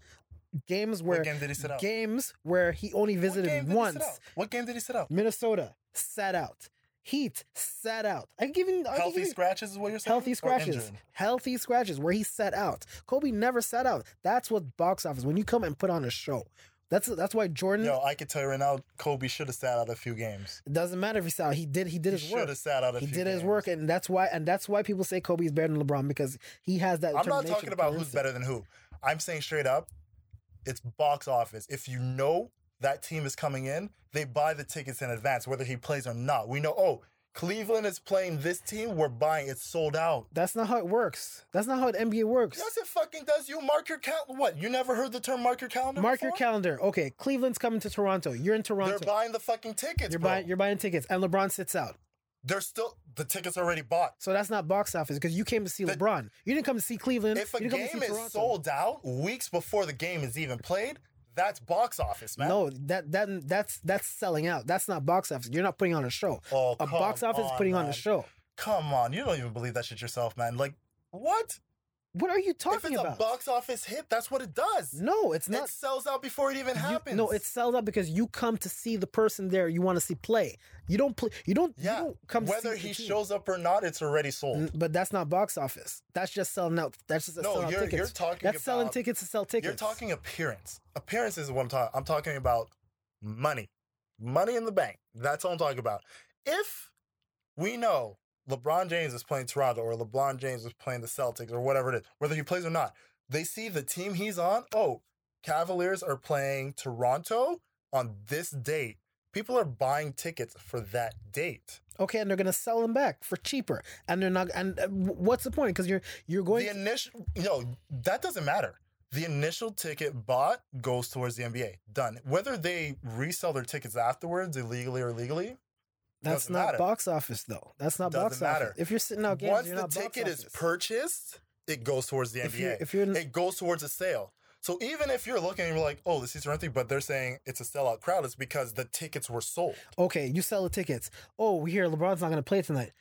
Games where What game did he sit out? games where he only visited sit once. What game did he sit out? Minnesota sat out. Heat sat out. I give you I Healthy give scratches is what you're saying. healthy scratches. Healthy scratches where he sat out. Kobe never sat out. That's what box office when you come and put on a show. That's that's why Jordan. Yo, I can tell you right now, Kobe should have sat out a few games. It doesn't matter if he sat out. He did. He did He his should work. have sat out a He did his work, and that's why. And that's why people say Kobe is better than LeBron because he has that. I'm not talking about who's better than who. I'm saying straight up, it's box office. If you know that team is coming in, they buy the tickets in advance, whether he plays or not. We know, oh, Cleveland is playing this team, we're buying. It's sold out. That's not how it works. That's not how the NBA works. Yes, it fucking does. You mark your calendar. What? You never heard the term mark your calendar? Mark your calendar. Okay, Cleveland's coming to Toronto. You're in Toronto. They're buying the fucking tickets. you're bro. buying. You're buying tickets, and LeBron sits out. They're still the tickets already bought. So that's not box office because you came to see The- LeBron. You didn't come to see Cleveland. If a you didn't come game is sold out weeks before the game is even played, that's box office, man. No, that that that's that's selling out. That's not box office. You're not putting on a show. Oh, a box office is on, putting on a show. Come on, you don't even believe that shit yourself, man. Like, what? What are you talking about? If it's about? a box office hit, that's what it does. no, it's not. It sells out before it even You- happens. no, it sells out because you come to see the person there you want to see play. You don't play. You don't. yeah. You don't come Whether see he shows up or not, it's already sold. But that's not box office. That's just selling out. That's just No, selling you're- tickets. you're talking That's selling tickets to sell tickets. You're talking appearance. Appearance is what I'm talking. I'm talking about money, money in the bank. That's all I'm talking about. If we know LeBron James is playing Toronto or LeBron James is playing the Celtics or whatever it is, whether he plays or not, they see the team he's on. Oh, Cavaliers are playing Toronto on this date. People are buying tickets for that date. Okay, and they're gonna sell them back for cheaper, and they're not. And uh, what's the point? Because you're you're going. the initial, no, that doesn't matter. The initial ticket bought goes towards the NBA. Done. Whether they resell their tickets afterwards, illegally or legally, that's doesn't not matter. box office though. That's not box Doesn't matter. office. If you're sitting out games, once you're the not box ticket is office. purchased, it goes towards the If NBA. you're if you're it goes towards a sale. So even if you're looking and you're like, oh, the seats are empty, but they're saying it's a sellout crowd, it's because the tickets were sold. okay, you sell the tickets. Oh, we hear LeBron's not going to play tonight.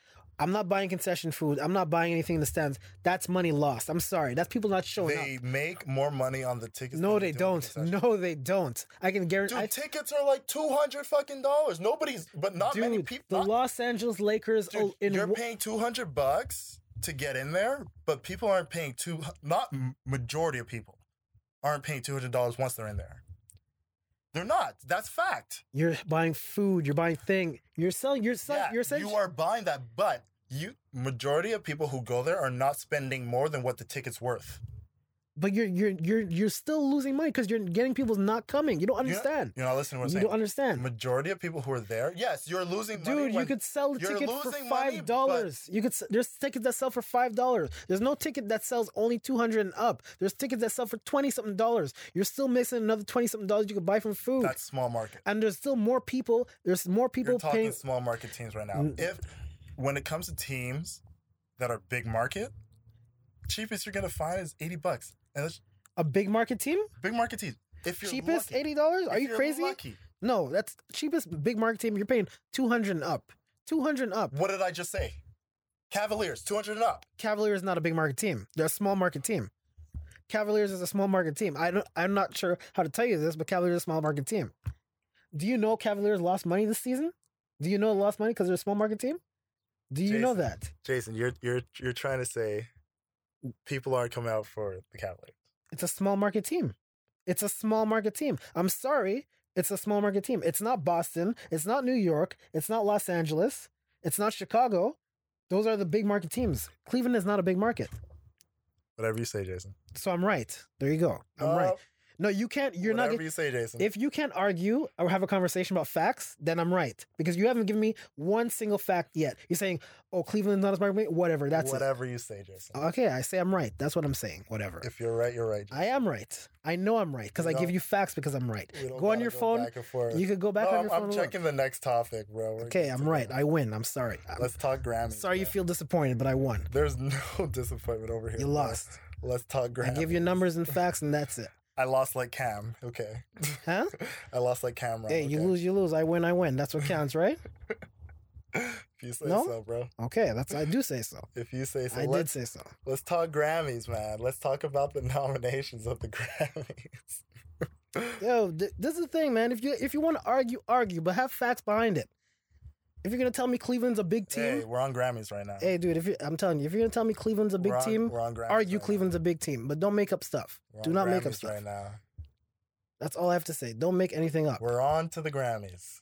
I'm not buying concession food. I'm not buying anything in the stands. That's money lost. I'm sorry. That's people not showing They up. make more money on the tickets. No, than they don't. No, they don't. I can guarantee. Dude, I, tickets are like two hundred fucking dollars. Nobody's, but not many people. the Los Angeles Lakers. Dude, in you're paying two hundred bucks to get in there, but people aren't paying two. Not majority of people aren't paying two hundred dollars once they're in there. They're not. That's fact. you're buying food. You're buying thing. You're selling. You're selling. Yeah, you're selling. you are buying that, but you majority of people who go there are not spending more than what the ticket's worth. but you're you're you're you're still losing money because you're getting people's not coming. You don't You're not- understand. You're not listening to what I'm saying. You don't understand. Majority of people who are there, yes, you're losing money. Dude, you could sell the ticket for five dollars. You could. There's tickets that sell for five dollars. There's no ticket that sells only two hundred and up. There's tickets that sell for twenty something dollars. You're still missing another twenty something dollars you could buy from food. That's small market. and there's still more people. There's more people You're talking paying. small market teams right now. If when it comes to teams that are big market, cheapest you're gonna find is eighty bucks, and that's A big market team, big market team. If you're cheapest lucky, eighty dollars. Are if you crazy? Lucky. No, that's cheapest big market team. You're paying two hundred and up. Two hundred and up. What did I just say? Cavaliers, two hundred and up. Cavaliers is not a big market team. They're a small market team. Cavaliers is a small market team. I don't. I'm not sure how to tell you this, but Cavaliers is a small market team. Do you know Cavaliers lost money this season? Do you know they lost money because they're a small market team? Do you know that? Jason, you're you're you're trying to say people aren't coming out for the Cavaliers. It's a small market team. It's a small market team. I'm sorry, it's a small market team. It's not Boston. It's not New York. It's not Los Angeles. It's not Chicago. Those are the big market teams. Cleveland is not a big market. Whatever you say, Jason. So I'm right. There you go. I'm uh, right. No, you can't. You're not. Whatever you say, Jason. If you can't argue or have a conversation about facts, then I'm right because you haven't given me one single fact yet. You're saying, "Oh, Cleveland's not as smart market." Whatever. That's Whatever you say, Jason. Okay, I say I'm right. That's what I'm saying. Whatever. If you're right, you're right. I am right. I know I'm right because I give you facts because I'm right. Go on your go phone. back and forth. You could go back No, on I'm, your phone. I'm and look. checking the next topic, bro. We're Okay, I'm right. go. I win. I'm sorry. I'm Let's talk Grammys. sorry you feel disappointed, but I won. There's no disappointment over here. You lost. Let's talk Grammys. I give you numbers and facts, and that's it. I lost like Cam. Okay. Huh? I lost like Cam. Hey, you okay. lose, you lose. I win, I win. That's what counts, right? If you say No? so, bro. Okay, that's I do say so. If you say so, I did say so. let's talk Grammys, man. Let's talk about the nominations of the Grammys. Yo, th- this is the thing, man. If you if you want to argue, argue, but have facts behind it. If you're gonna tell me Cleveland's a big team, Hey, we're on Grammys right now. hey, dude, if you I'm telling you, if you're gonna tell me Cleveland's a big on, team, We're on Grammys argue right Cleveland's a big team, but don't make up stuff. We're Do on not make up Grammys stuff. right now. That's all I have to say. Don't make anything up. We're on to the Grammys.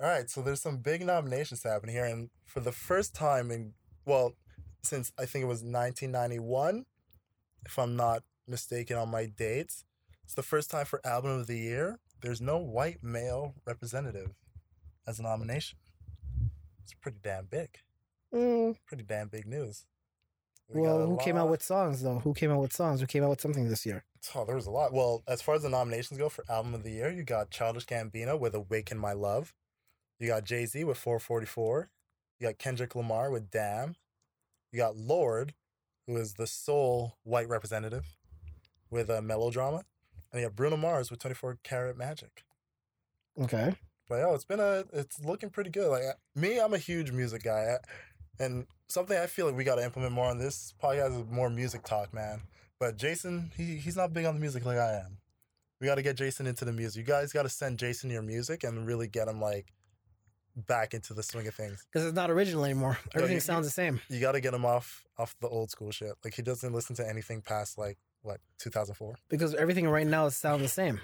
All right, so there's some big nominations happening here, and for the first time in well, since I think it was 1991, if I'm not mistaken on my dates, it's the first time for album of the year. There's no white male representative as a nomination. It's pretty damn big. Mm, Pretty damn big news. We well, a who came out with songs though? Who came out with songs? Who came out with something this year? Oh, there was a lot. Well, as far as the nominations go for album of the year, you got Childish Gambino with "Awaken My Love." You got Jay Z with "444." You got Kendrick Lamar with "Damn." You got Lorde, who is the sole white representative, with a melodrama, and you have Bruno Mars with "24 Karat Magic." Okay. But oh, it's been a, it's looking pretty good. Like me, I'm a huge music guy, and something I feel like we got to implement more on this podcast is more music talk, man. But Jason, he he's not big on the music like I am. We got to get Jason into the music. You guys got to send Jason your music and really get him like back into the swing of things. Because it's not original anymore. Everything you- sounds the same. You got to get him off off the old school shit. Like he doesn't listen to anything past like what 2004. Because everything right now sounds the same.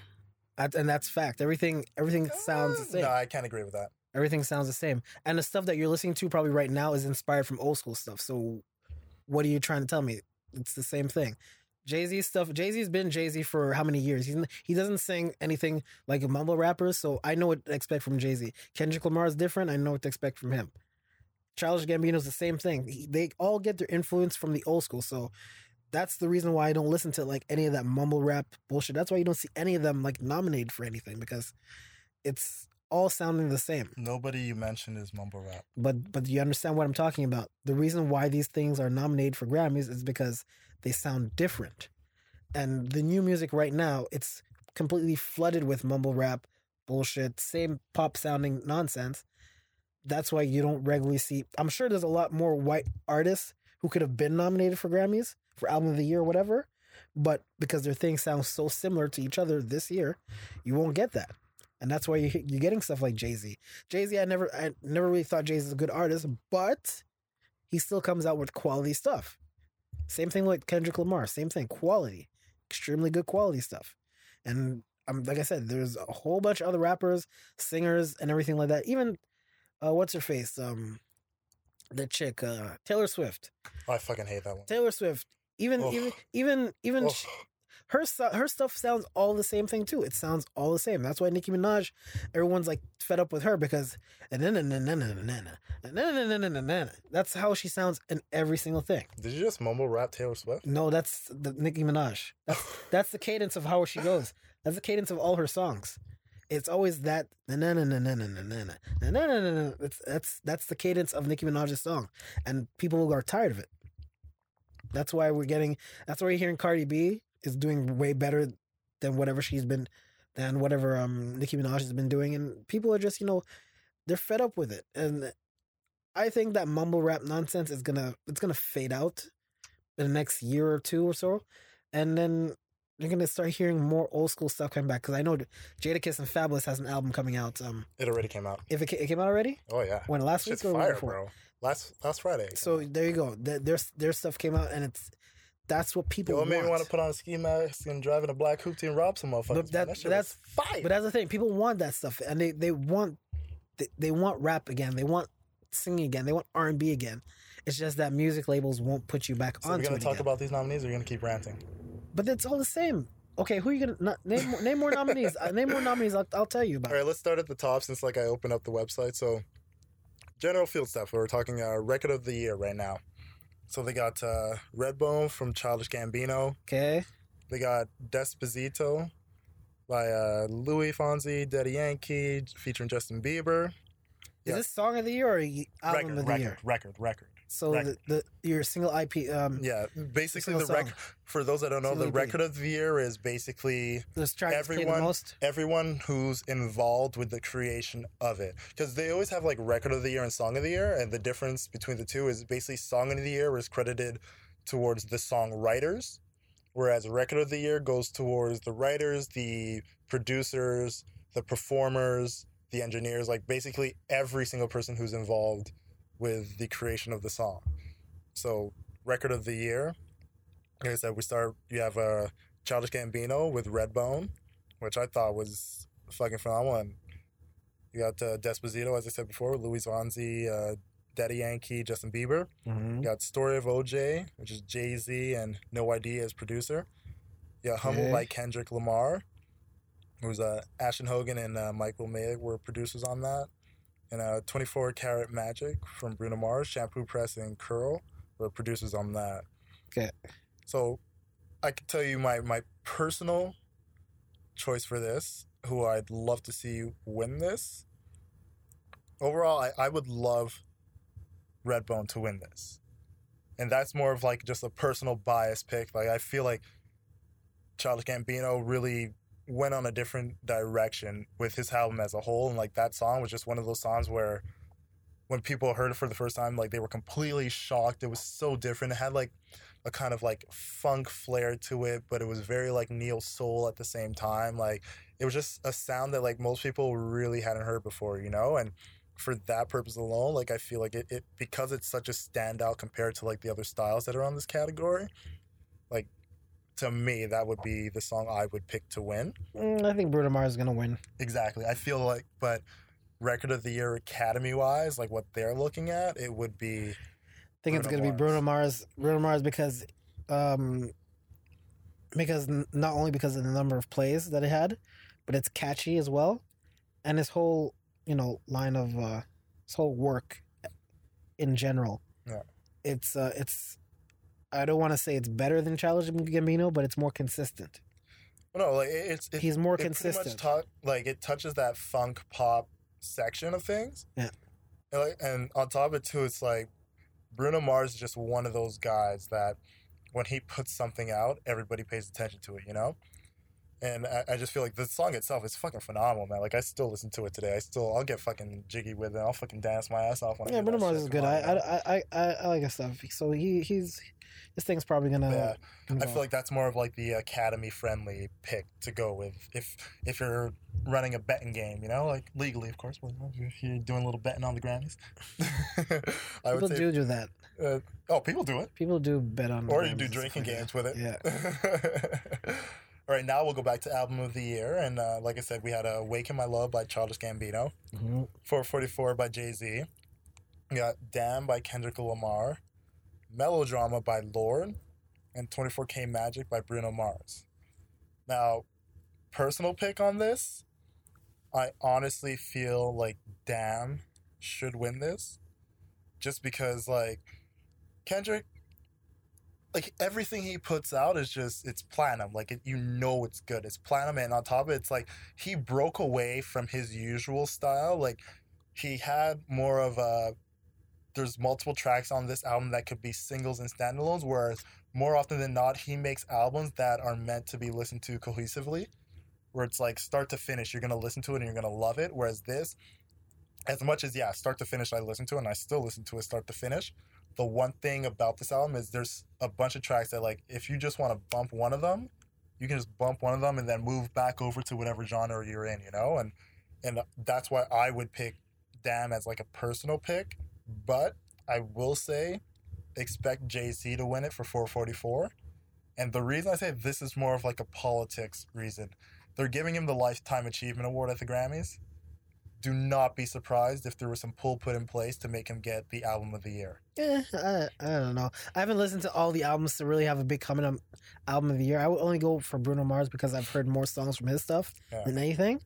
That- and that's fact. Everything everything sounds the same. No, I can't agree with that. Everything sounds the same. And the stuff that you're listening to probably right now is inspired from old school stuff. So what are you trying to tell me? It's the same thing. Jay Z stuff. Jay Z's been Jay Z for how many years? He's, he doesn't sing anything like a mumble rapper, so I know what to expect from Jay Z. Kendrick Lamar is different. I know what to expect from him. Childish Gambino's the same thing. He- they all get their influence from the old school. So that's the reason why I don't listen to like any of that mumble rap bullshit. That's why you don't see any of them like nominated for anything because it's all sounding the same. Nobody you mentioned is mumble rap. But but you understand what I'm talking about. The reason why these things are nominated for Grammys is because they sound different. And the new music right now, it's completely flooded with mumble rap bullshit, same pop sounding nonsense. That's why you don't regularly see I'm sure there's a lot more white artists who could have been nominated for Grammys for album of the year or whatever, but because their things sound so similar to each other this year, you won't get that. And that's why you, you're getting stuff like Jay Z. Jay Z, I never, I never really thought Jay Z is a good artist, but he still comes out with quality stuff. Same thing with Kendrick Lamar. Same thing, quality, extremely good quality stuff. And um, like I said, there's a whole bunch of other rappers, singers, and everything like that. Even uh, what's her face, um, the chick, uh, Taylor Swift. Oh, I fucking hate that one. Taylor Swift. Even Ugh. even even even her her stuff sounds all the same thing too. It sounds all the same. That's why Nicki Minaj, everyone's like fed up with her because that's how she sounds in every single thing. Did you just mumble rap Taylor Swift? No, that's the Nicki Minaj. That's that's the cadence of how she goes. That's the cadence of all her songs. It's always that na na na na na na na na na na na. That's that's that's the cadence of Nicki Minaj's song, and people are tired of it. That's why we're getting. That's why you're hearing Cardi B is doing way better than whatever she's been, than whatever um Nicki Minaj has been doing, and people are just you know, they're fed up with it, and I think that mumble rap nonsense is gonna it's gonna fade out in the next year or two or so, and then you're gonna start hearing more old school stuff coming back. Because I know Jadakiss and Fabolous has an album coming out. Um, It already came out. if it, it came out already, Oh yeah. when last Shit's week or fire, before? bro. Last last Friday. So there you go. Their their stuff came out, and it's that's what people Yo, what made me want. want to put on a ski mask and drive in a black hoopty and rob some motherfuckers. But that- that that's- fire. But that's the thing. People want that stuff, and they they want they, they want rap again. They want singing again. They want R and B again. It's just that music labels won't put you back so we're onto gonna it talk again. about these nominees. or You're gonna keep ranting. but it's all the same. Okay, who are you gonna not, name? more- Name more nominees. Uh, name more nominees. I'll, I'll tell you about. All right, let's start at the top since like I opened up the website. So, general field stuff. We're talking uh, record of the year right now. So they got uh, Redbone from Childish Gambino. Okay, They got Desposito by uh, Louis Fonsi, Daddy Yankee, featuring Justin Bieber. is Yeah. this song of the year or album record, of the record, year? Record, record, record. So the, the your single IP um Yeah, basically the record. For those that don't know, Single the EP. record of the year is basically this track that's the everyone- most. everyone who's involved with the creation of it because they always have like record of the year and song of the year and the difference between the two is basically song of the year is credited towards the songwriters whereas record of the year goes towards the writers the producers the performers the engineers like basically every single person who's involved with the creation of the song so record of the year like i said we start you have uh childish gambino with redbone which I thought was fucking phenomenal. And you got uh, Desposito, as I said before, Louis Fonsi, uh, Daddy Yankee, Justin Bieber. Mhm. You got Story of OJ, which is Jay Z and No ID as producer. You got Humble by Kendrick Lamar, who's uh, Ashton Hogan and uh, Michael May were producers on that. And a 24 Karat Magic from Bruno Mars, Shampoo Press and Curl were producers on that. Okay. So I can tell you my, my personal choice for this, who I'd love to see win this. Overall, I, I would love Redbone to win this. And that's more of like just a personal bias pick. Like I feel like Childish Gambino really went on a different direction with his album as a whole. And like that song was just one of those songs where when people heard it for the first time, like they were completely shocked. It was so different. It had like a kind of like funk flair to it, but it was very like neo soul at the same time. Like it was just a sound that like most people really hadn't heard before, you know? And for that purpose alone, like I feel like it, it because it's such a standout compared to like the other styles that are on this category, like to me, that would be the song I would pick to win. Mm, I think Bruno Mars is gonna win. Exactly. I feel like but record of the year academy wise, like what they're looking at, it would be I think it's gonna be Bruno Mars. Bruno Mars because, um, because not only because of the number of plays that it had, but it's catchy as well, and his whole you know line of uh, his whole work in general. Yeah. It's uh, it's. I don't want to say it's better than Childish Gambino, but it's more consistent. no, like it's it, He's more pretty much consistent. tou- like it touches that funk pop section of things. Yeah. And, like, and on top of it too, it's like Bruno Mars is just one of those guys that when he puts something out, everybody pays attention to it, you know? And I, I just feel like the song itself is fucking phenomenal, man. Like I still listen to it today. I still I'll get fucking jiggy with it. I'll fucking dance my ass off when I yeah, Bruno Mars is good. I. I I I I like his stuff. So he he's this thing's probably gonna. Yeah. gonna I feel like that's more of like the academy friendly pick to go with if if you're running a betting game, you know, like legally, of course. But if you're doing a little betting on the Grammys, I people would say. do do that. Uh, oh, people do it, People do bet on. or you do drinking games with it. Yeah. All right, now we'll go back to album of the year, and uh, like I said, we had uh, "Waken My Love" by Childish Gambino, Mhm. 444 by Jay Z. We got Damn by Kendrick Lamar, Melodrama by Lorde, and 24K Magic by Bruno Mars. Now, personal pick on this, I honestly feel like Damn should win this. Just because, like, Kendrick, like, everything he puts out is just, it's platinum. Like, it, you know it's good. It's platinum, and on top of it, it's like he broke away from his usual style. Like, he had more of a there's multiple tracks on this album that could be singles and standalones whereas more often than not he makes albums that are meant to be listened to cohesively where it's like start to finish you're to listen to it and you're to love it whereas this as much as yeah start to finish i listen to it and i still listen to it start to finish the one thing about this album is there's a bunch of tracks that like if you just want to bump one of them you can just bump one of them and then move back over to whatever genre you're in you know and and that's why i would pick damn as like a personal pick but I will say, expect Z to win it for 444. And the reason I say this is more of like a politics reason, they're giving him the Lifetime Achievement Award at the Grammys. Do not be surprised if there was some pull put in place to make him get the Album of the Year. Eh, I, I don't know. I haven't listened to all the albums to really have a big coming up album of the year. I would only go for Bruno Mars because I've heard more songs from his stuff Yeah. than anything.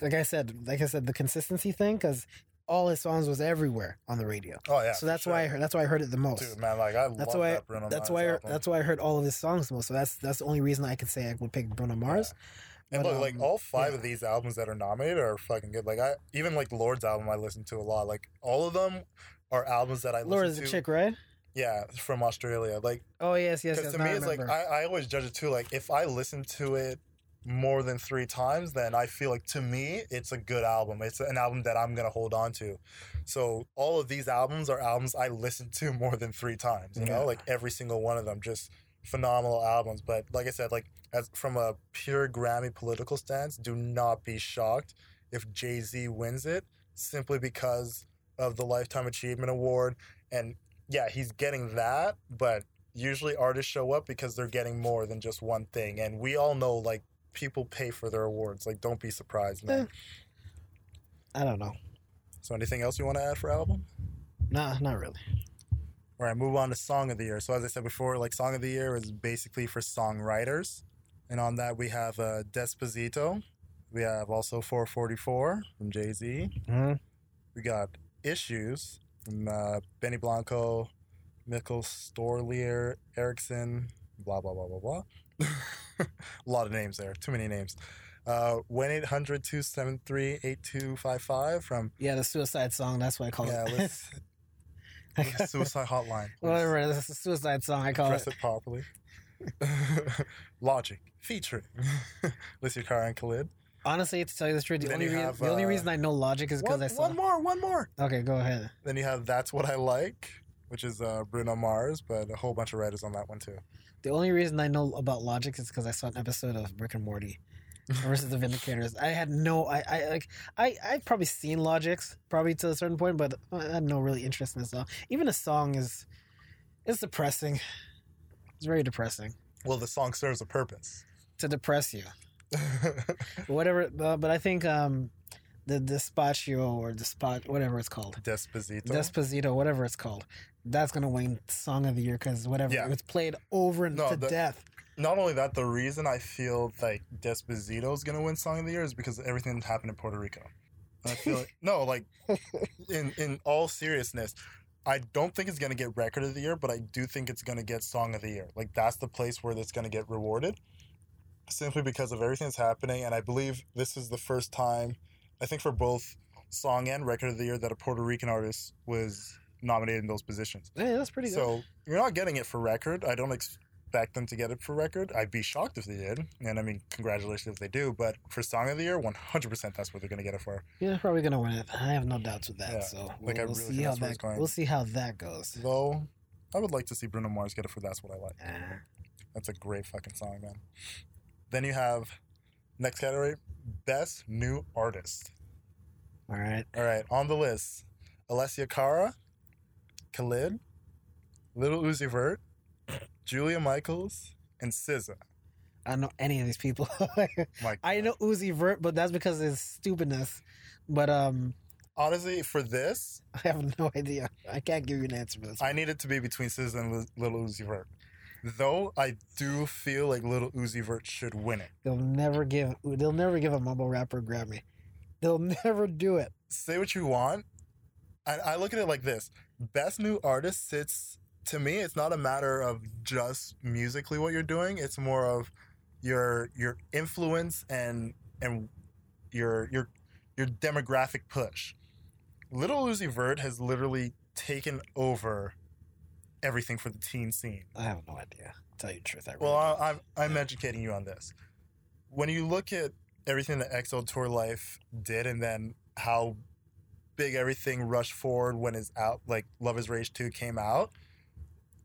Like I said, like I said, the consistency thing because all his songs was everywhere on the radio. Oh yeah, so that's sure. why I heard, that's why I heard it the most. Dude, man, like I That's love why- that Bruno that's Mars why album. that's why I heard all of his songs the most. So that's that's the only reason I could say I would pick Bruno Mars. And But, look, like um, all five yeah. of these albums that are nominated are fucking good. Like I even like Lorde's album I listen to a lot. Like all of them are albums that I listen is to. a chick, right? Yeah, from Australia. Like Oh yes, yes, because yes. to me it's like. I, I always judge it too. Like if I listen to it more than three times, then I feel like to me it's a good album. It's an album that I'm gonna hold on to. So all of these albums are albums I listen to more than three times. You Yeah. know, like every single one of them, just phenomenal albums. But like I said, like as from a pure Grammy political stance, do not be shocked if Jay Z wins it simply because of the Lifetime Achievement Award. And yeah, he's getting that, but usually artists show up because they're getting more than just one thing. And we all know like people pay for their awards. Like don't be surprised, man. Eh. I don't know. So anything else you want to add for album? Nah, not really. All right, move on to song of the year. So as I said before, like song of the year is basically for songwriters, and on that we have uh, Desposito. We have also 444 from Jay Z. hmm We got Issues from uh, Benny Blanco, Mikkel Storleer, Eriksen, blah blah blah blah blah. A lot of names there. Too many names. Uh, 1 800 273 8255 from Yeah, the suicide song. That's what I call yeah, it. Suicide Hotline. Whatever. This is a suicide song. I call Dress it. it properly. Logic featuring Alessia Cara and Khalid. Honestly, to tell you the truth, the Then only you reason have, the only uh, reason I know Logic is because One, I saw. one more, one more. Okay, go ahead. Then you have That's What I Like, which is uh, Bruno Mars, but a whole bunch of writers on that one too. The only reason I know about Logic is because I saw an episode of Rick and Morty versus the Vindicators. I had no, I, I like, I, I've probably seen Logics probably to a certain point, but I had no really interest in the song. Even the song is, it's depressing. It's very depressing Well, the song serves a purpose. to depress you. Whatever, uh, but I think um, the Despacio or Despot, whatever it's called, Desposito. Desposito, whatever it's called, that's gonna win Song of the Year because whatever Yeah. it's played over and No, to the- death. Not only that, the reason I feel like Desposito is gonna win Song of the Year is because everything that happened in Puerto Rico. And I feel like no, like in in all seriousness, I don't think it's gonna get Record of the Year, but I do think it's gonna get Song of the Year. Like that's the place where it's gonna get rewarded, simply because of everything that's happening. And I believe this is the first time, I think for both Song and Record of the Year, that a Puerto Rican artist was nominated in those positions. Yeah, that's pretty good. So you're not getting it for record. I don't expect them to get it for record. I'd be shocked if they did. And I mean, congratulations if they do. But for Song of the Year, 100% that's what they're going to get it for. Yeah, probably gonna win it. I have no doubts with that. Yeah, So we'll, like, I we'll really see how that going. we'll see how that goes. Though, I would like to see Bruno Mars get it for That's What I Like. Ah. That's a great fucking song, man. Then you have, next category, Best New Artist. all right. All right, on the list, Alessia Cara, Khalid, Little Uzi Vert, Julia Michaels, and SZA. I don't know any of these people. Like, I know Uzi Vert, but that's because of his stupidness. But um, honestly, for this, I have no idea. I can't give you an answer for this. I need it to be between SZA and Li- Little Uzi Vert. Though I do feel like Little Uzi Vert should win it. They'll never give. They'll never give a mumble rapper a Grammy. They'll never do it. Say what you want. I, I look at it like this: Best New Artist sits to me. It's not a matter of just musically what you're doing. It's more of your your influence and and your your your demographic push. Little Uzi Vert has literally taken over everything for the teen scene. I have no idea. Tell you the truth, I really Well. I, I'm I'm educating you on this. When you look at everything that XO Tour Life did, and then how big everything rushed forward when it's out, like Love Is Rage Two came out,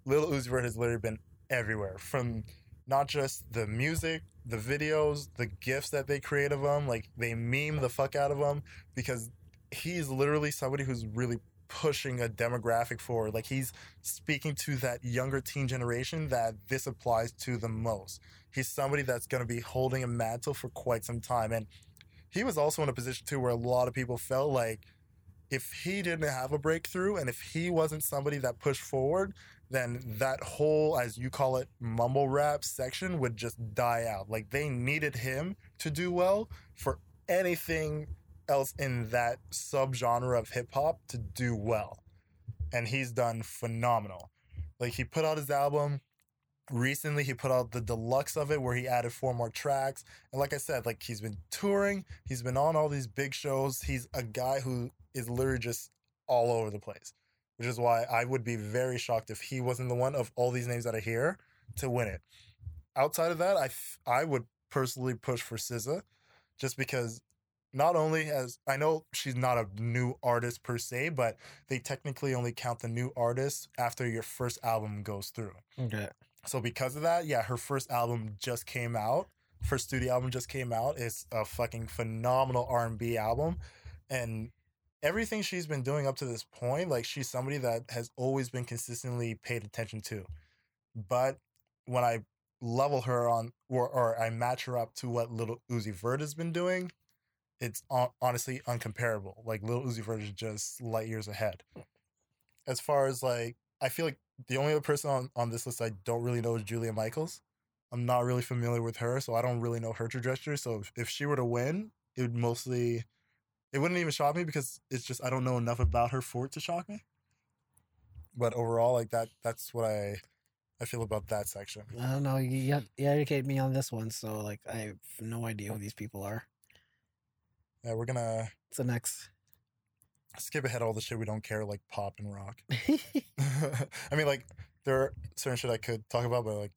Little Uzi Vert has literally been everywhere. From not just the music, the videos, the gifts that they create of him, like they meme the fuck out of him because he's literally somebody who's really pushing a demographic forward. Like he's speaking to that younger teen generation that this applies to the most. He's somebody that's going to be holding a mantle for quite some time. And he was also in a position too where a lot of people felt like if he didn't have a breakthrough and if he wasn't somebody that pushed forward, then that whole, as you call it, mumble rap section would just die out. Like they needed him to do well for anything else in that subgenre of hip hop to do well. And he's done phenomenal. Like he put out his album recently he put out the deluxe of it where he added four more tracks and like i said like he's been touring he's been on all these big shows he's a guy who is literally just all over the place which is why i would be very shocked if he wasn't the one of all these names that are here to win it outside of that i f- i would personally push for SZA just because not only as I know she's not a new artist per se, but they technically only count the new artist after your first album goes through. Okay. So because of that, yeah, her first album just came out. First studio album just came out. It's a fucking phenomenal R and B album, and everything she's been doing up to this point, like she's somebody that has always been consistently paid attention to. But when I level her on, or, or I match her up to what Little Uzi Vert has been doing, it's honestly uncomparable. Like Little Uzi Vert is just light years ahead. As far as like, I feel like the only other person on, on this list I don't really know is Julia Michaels. I'm not really familiar with her, so I don't really know her trajectory. So if, if she were to win, it would mostly, it wouldn't even shock me because it's just I don't know enough about her for it to shock me. But overall, like that, that's what I, I feel about that section. I don't know. You, you educate me on this one, so like I have no idea who these people are. Yeah, we're gonna. What's the next? Skip ahead all the shit we don't care, like pop and rock. I mean, like there are certain shit I could talk about, but like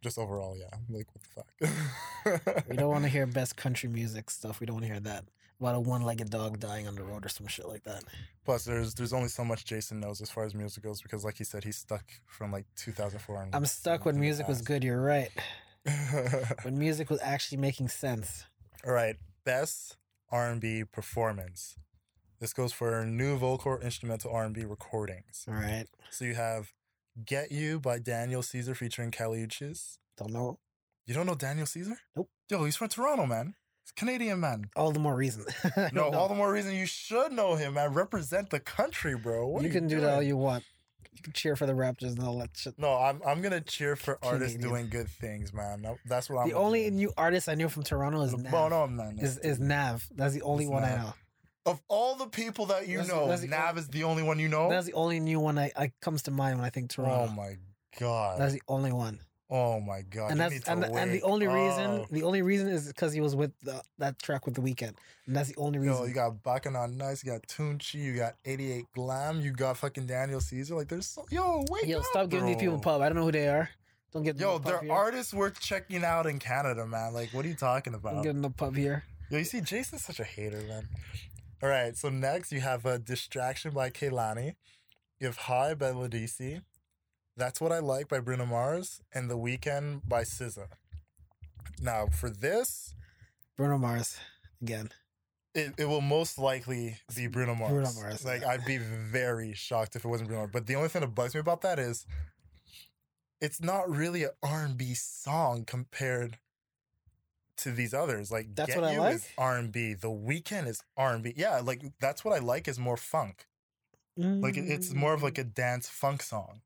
just overall, yeah. Like what the fuck? we don't want to hear best country music stuff. We don't want to hear that about a one-legged dog dying on the road or some shit like that. Plus, there's there's only so much Jason knows as far as music goes because, like he said, he's stuck from like 2004. I'm stuck when music was good. You're right. when music was actually making sense. All right, best R&B performance. This goes for new vocal instrumental R&B recordings. All right. So you have "Get You" by Daniel Caesar featuring Kali Uchis. Don't know. You don't know Daniel Caesar? Nope. Yo, he's from Toronto, man. Canadian man. All the more reason. no, all the more reason you should know him, man. Represent the country, bro. What you can do that all you want. You can cheer for the Raptors and all that shit. No, I'm I'm gonna cheer for artists doing good things, man. That's what I'm. The only do. new artist I knew from Toronto is Nav. Well, no, man. Is is Nav? That's the only it's one Nav. I know. Of all the people that you that's, know, that's Nav only, is the only one you know. That's the only new one I, I comes to mind when I think oh Toronto. Oh my god, that's the only one. Oh my god! And that's and, and the only reason oh. the only reason is because he was with the, that track with the Weeknd, and that's the only reason. Yo, you got Bacchanal Nice, you got Tunechi, you got 88 Glam, you got fucking Daniel Caesar. Like, there's so, yo, wait, yo, up, stop giving these people pub. I don't know who they are. Don't get yo, they're here. artists worth checking out in Canada, man. Like, what are you talking about? I'm getting the pub here. Yo, you see, Jason's such a hater, man. All right, so next you have a Distraction by Kehlani. You have High by Ledisi. That's What I Like by Bruno Mars and The Weekend by SZA. Now, for this, Bruno Mars again. It, it will most likely be Bruno Mars. Bruno Mars. Like I'd be very shocked if it wasn't Bruno Mars. But the only thing that bugs me about that is it's not really an R&B song compared to these others. Like that's Get what You I like. Is R&B. The Weekend is R&B. Yeah, like that's what I like is more funk. Like it's more of like a dance funk song.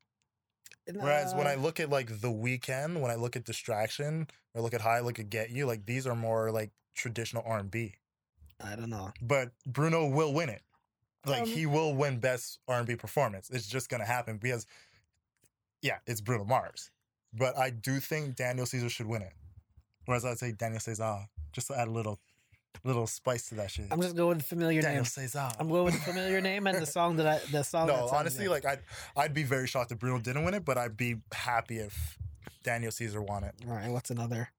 Whereas when I look at like the weekend, when I look at distraction, or look at high, look at get you, like these are more like traditional R and B. I don't know, but Bruno will win it. Like um, he will win best R and B performance. It's just gonna happen because, yeah, it's Bruno Mars. But I do think Daniel Caesar should win it. Whereas I'd say Daniel Caesar, just to add a little little spice to that shit. I'm just going with familiar Daniel name. Caesar. I'm going with familiar name and the song that I the song. No, honestly, like I'd I'd be very shocked if Bruno didn't win it, but I'd be happy if Daniel Caesar won it. All right, what's another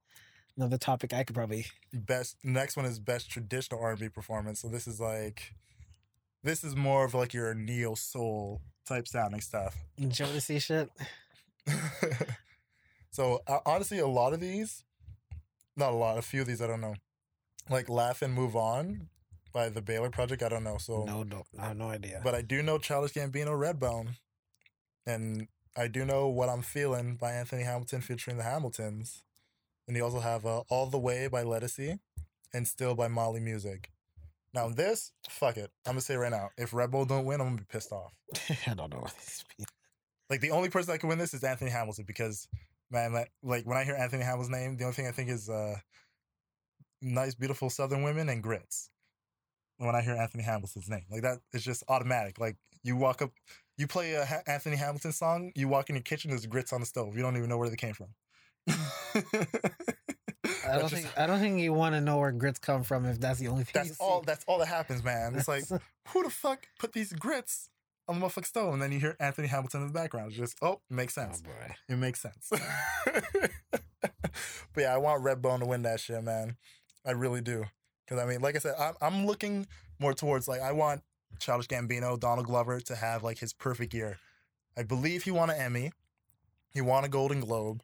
another topic I could probably best next one is best traditional R&B performance. So this is like this is more of like your neo soul type sounding stuff. Jodeci shit. so uh, honestly, a lot of these, not a lot, a few of these I don't know like laugh and move on by the Baylor Project. I don't know. So, No, no, I have no idea. but I do know Childish Gambino, Redbone, and I do know what I'm feeling by Anthony Hamilton featuring the Hamiltons, and you also have uh, All the Way by Ledisi, and Still by Mali Music. Now this, fuck it. I'm gonna say right now, if Red Redbone don't win, I'm gonna be pissed off. I don't know. Like the only person that can win this is Anthony Hamilton because man, like, like when I hear Anthony Hamilton's name, the only thing I think is uh, nice, beautiful Southern women and grits. When I hear Anthony Hamilton's name, like that, it's just automatic. Like you walk up, you play a ha- Anthony Hamilton song, you walk in your kitchen, there's grits on the stove. You don't even know where they came from. I don't think I don't think you want to know where grits come from if that's the only thing. you that's all. see. That's all that happens, man. It's like who the fuck put these grits on the motherfucking stove, and then you hear Anthony Hamilton in the background. It's just oh, makes oh sense. boy. It makes sense. but yeah, I want Redbone to win that shit, man. I really do. Because I mean, like I said, I'm, I'm looking more towards like I want Childish Gambino, Donald Glover to have like his perfect year. I believe he won an Emmy, he won a Golden Globe.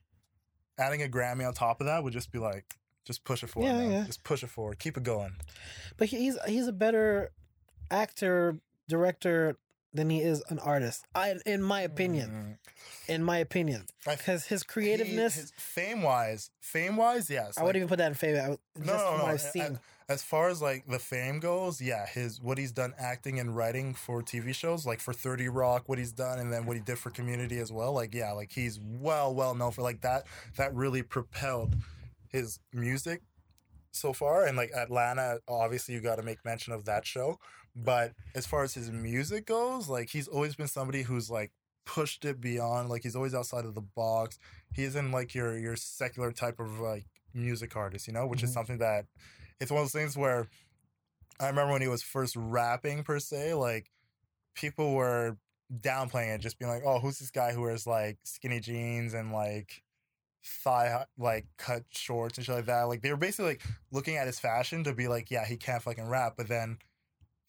Adding a Grammy on top of that would just be like, just push it forward. Yeah, man. yeah. Just push it forward. Keep it going. But he's he's a better actor director than he is an artist. I, in my opinion, mm-hmm. in my opinion, because his creativeness. fame wise, fame wise, yes. I wouldn't even put that in fame. I, just No, no, from no. I've seen. As far as like the fame goes, yeah, his what he's done acting and writing for TV shows, like for Thirty Rock, what he's done, and then what he did for Community as well. Like, yeah, like he's well, well known for like that. That really propelled his music so far. And like Atlanta, obviously, you got to make mention of that show. But as far as his music goes, like he's always been somebody who's like pushed it beyond. Like he's always outside of the box. He isn't like your your secular type of like music artist, you know, which is Mhm. something that it's one of those things where I remember when he was first rapping per se, like people were downplaying it, just being like, "Oh, who's this guy who wears like skinny jeans and like thigh like cut shorts and shit like that?" Like they were basically like looking at his fashion to be like, "Yeah, he can't fucking rap," but then.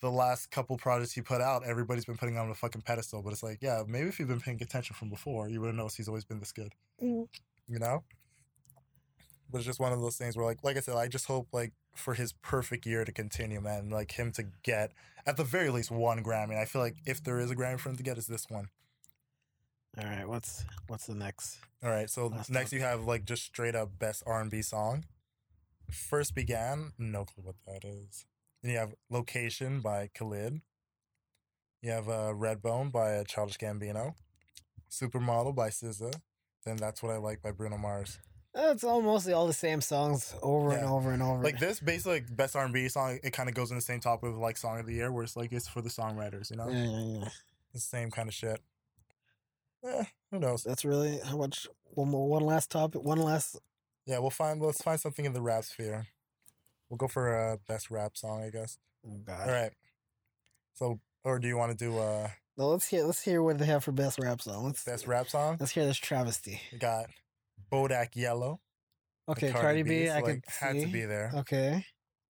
The last couple projects he put out, everybody's been putting him on a fucking pedestal. But it's like, yeah, maybe if you've been paying attention from before, you would have noticed he's always been this good Mm. you know but it's just one of those things where like like i said i just hope like for his perfect year to continue man like him to get at the very least one grammy i feel like if there is a grammy for him to get it's this one All right, what's what's the next? all right so Last next topic. you have like just straight up best r&b song first began no clue what that is then you have location by khalid you have uh, redbone by uh, childish gambino supermodel by SZA. then that's what i like by bruno mars It's almost all the same songs over and over and over. like this basically like, best r&b song it kind of goes in the same topic of like song of the year where it's like it's for the songwriters you know Yeah, yeah, yeah. the same kind of shit eh, who knows That's really how much. One more, one last topic. One last. yeah we'll find let's find something in the rap sphere we'll go for a best rap song i guess Oh God. all right so or do you want to do uh No, let's hear. Let's hear what they have for best rap song. Let's best rap song let's hear this travesty. we got bodak yellow Okay, Cardi, B. so, I like, could had see. to be there Okay.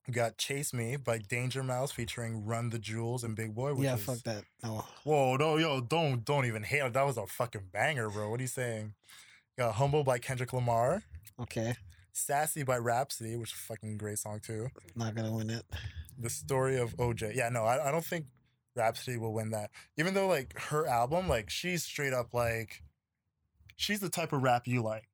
we got chase me by danger mouse featuring run the jewels and big boi Yeah, is, fuck that. No. Whoa, no, yo, don't don't even hate it. That was a fucking banger, bro. What are you saying? Got Humble by Kendrick Lamar. Okay. Sassy by Rapsody, which is a fucking great song too. Not gonna win it. The story of OJ. Yeah, no, I, I don't think Rapsody will win that. Even though like her album, like she's straight up like she's the type of rap you like.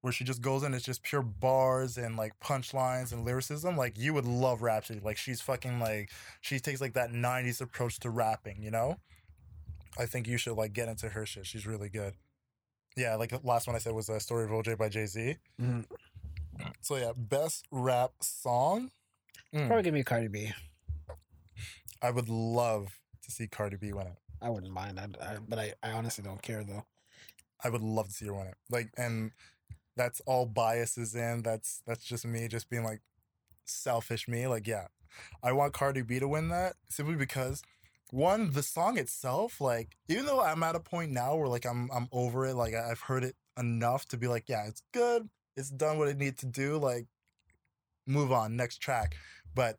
Where she just goes in, it's just pure bars and like punchlines and lyricism. Like you would love Rapsody. Like she's fucking like she takes like that '90s approach to rapping. You know, I think you should like get into her shit. She's really good. Yeah, like the last one I said was a story of OJ by Jay Z. Mhm. So yeah, best rap song. Mm, Probably give me Cardi B. I would love to see Cardi B win it. I wouldn't mind. I, I, but I, I honestly don't care though. I would love to see her win it. Like, and that's all biases in. That's that's just me, just being like selfish me. Like, yeah, I want Cardi B to win that simply because one, the song itself, like, even though I'm at a point now where like I'm I'm over it. Like, I've heard it enough to be like, yeah, it's good. It's done what it needs to do. Like, move on, next track. But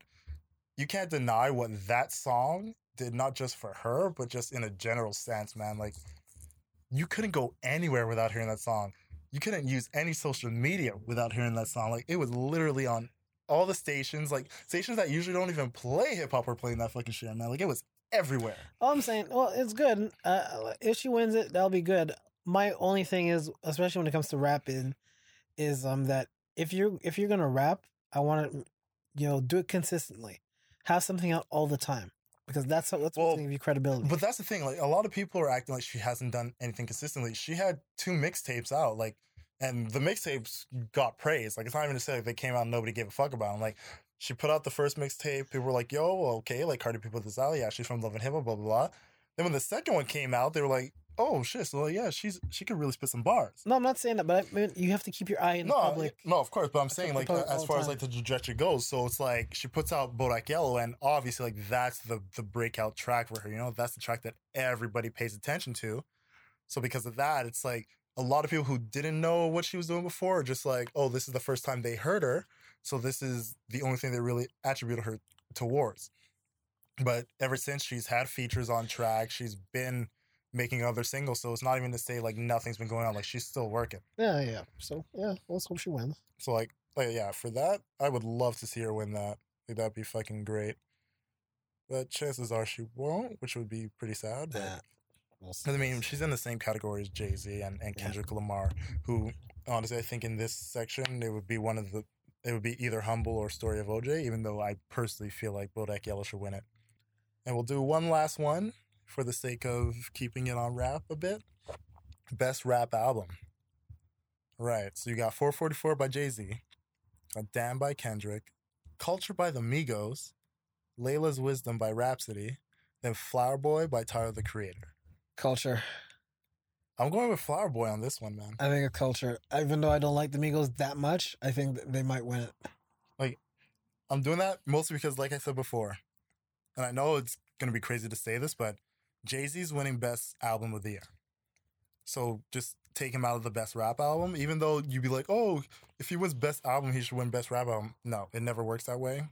you can't deny what that song did, not just for her, but just in a general sense, man. Like, you couldn't go anywhere without hearing that song. You couldn't use any social media without hearing that song. Like it was literally on all the stations, like stations that usually don't even play hip hop, were playing that fucking shit, man. Like it was everywhere. All I'm saying, well, it's good. Uh, if she wins it, that'll be good. My only thing is, especially when it comes to rapping, is um that if you're if you're gonna rap, I want to, you know, do it consistently. Have something out all the time because that's that's Well, what's gonna give you credibility. But that's the thing. Like a lot of people are acting like she hasn't done anything consistently. She had two mixtapes out, like, and the mixtapes got praise. Like it's not even to say like they came out and nobody gave a fuck about them. Like she put out the first mixtape, people were like, "Yo, okay." Like Cardi B put this out. Yeah, she's from Love and Hip Hop. Blah blah blah. Then when the second one came out, they were like, "Oh shit!" So yeah, she's she could really spit some bars. no, I'm not saying that, but I mean, you have to keep your eye in the No, public. no, of course, but I'm saying like as far as like the trajectory goes, so it's like she puts out Bodak Yellow, and obviously like that's the the breakout track for her. You know, that's the track that everybody pays attention to. So because of that, it's like a lot of people who didn't know what she was doing before are just like, oh, this is the first time they heard her, so this is the only thing they really attributed her towards. But ever since she's had features on track, she's been making other singles. So it's not even to say like nothing's been going on. Like she's still working. Yeah, yeah. So yeah, let's hope she wins. So like, like yeah, for that, I would love to see her win that. Like that'd be fucking great. But chances are she won't, which would be pretty sad. But Yeah. We'll I mean, she's in the same category as Jay Z and, and Yeah. Kendrick Lamar, who honestly I think in this section it would be one of the it would be either Humble or Story of OJ, even though I personally feel like Bodak Yellow should win it. And we'll do one last one for the sake of keeping it on rap a bit. Best rap album. Right. So you got 444 by Jay Z, got Damn by Kendrick, Culture by the Migos, Laila's Wisdom by Rapsody, then Flower Boy by Tyler the Creator. culture. I'm going with Flower Boy on this one, man. I think a culture. Even though I don't like the Migos that much, I think that they might win it. Like, I'm doing that mostly because, like I said before, and I know it's gonna be crazy to say this, but Jay Z's winning Best Album of the Year. So just take him out of the Best Rap Album, even though you'd be like, oh, if he wins Best Album, he should win Best Rap Album. No, it never works that way.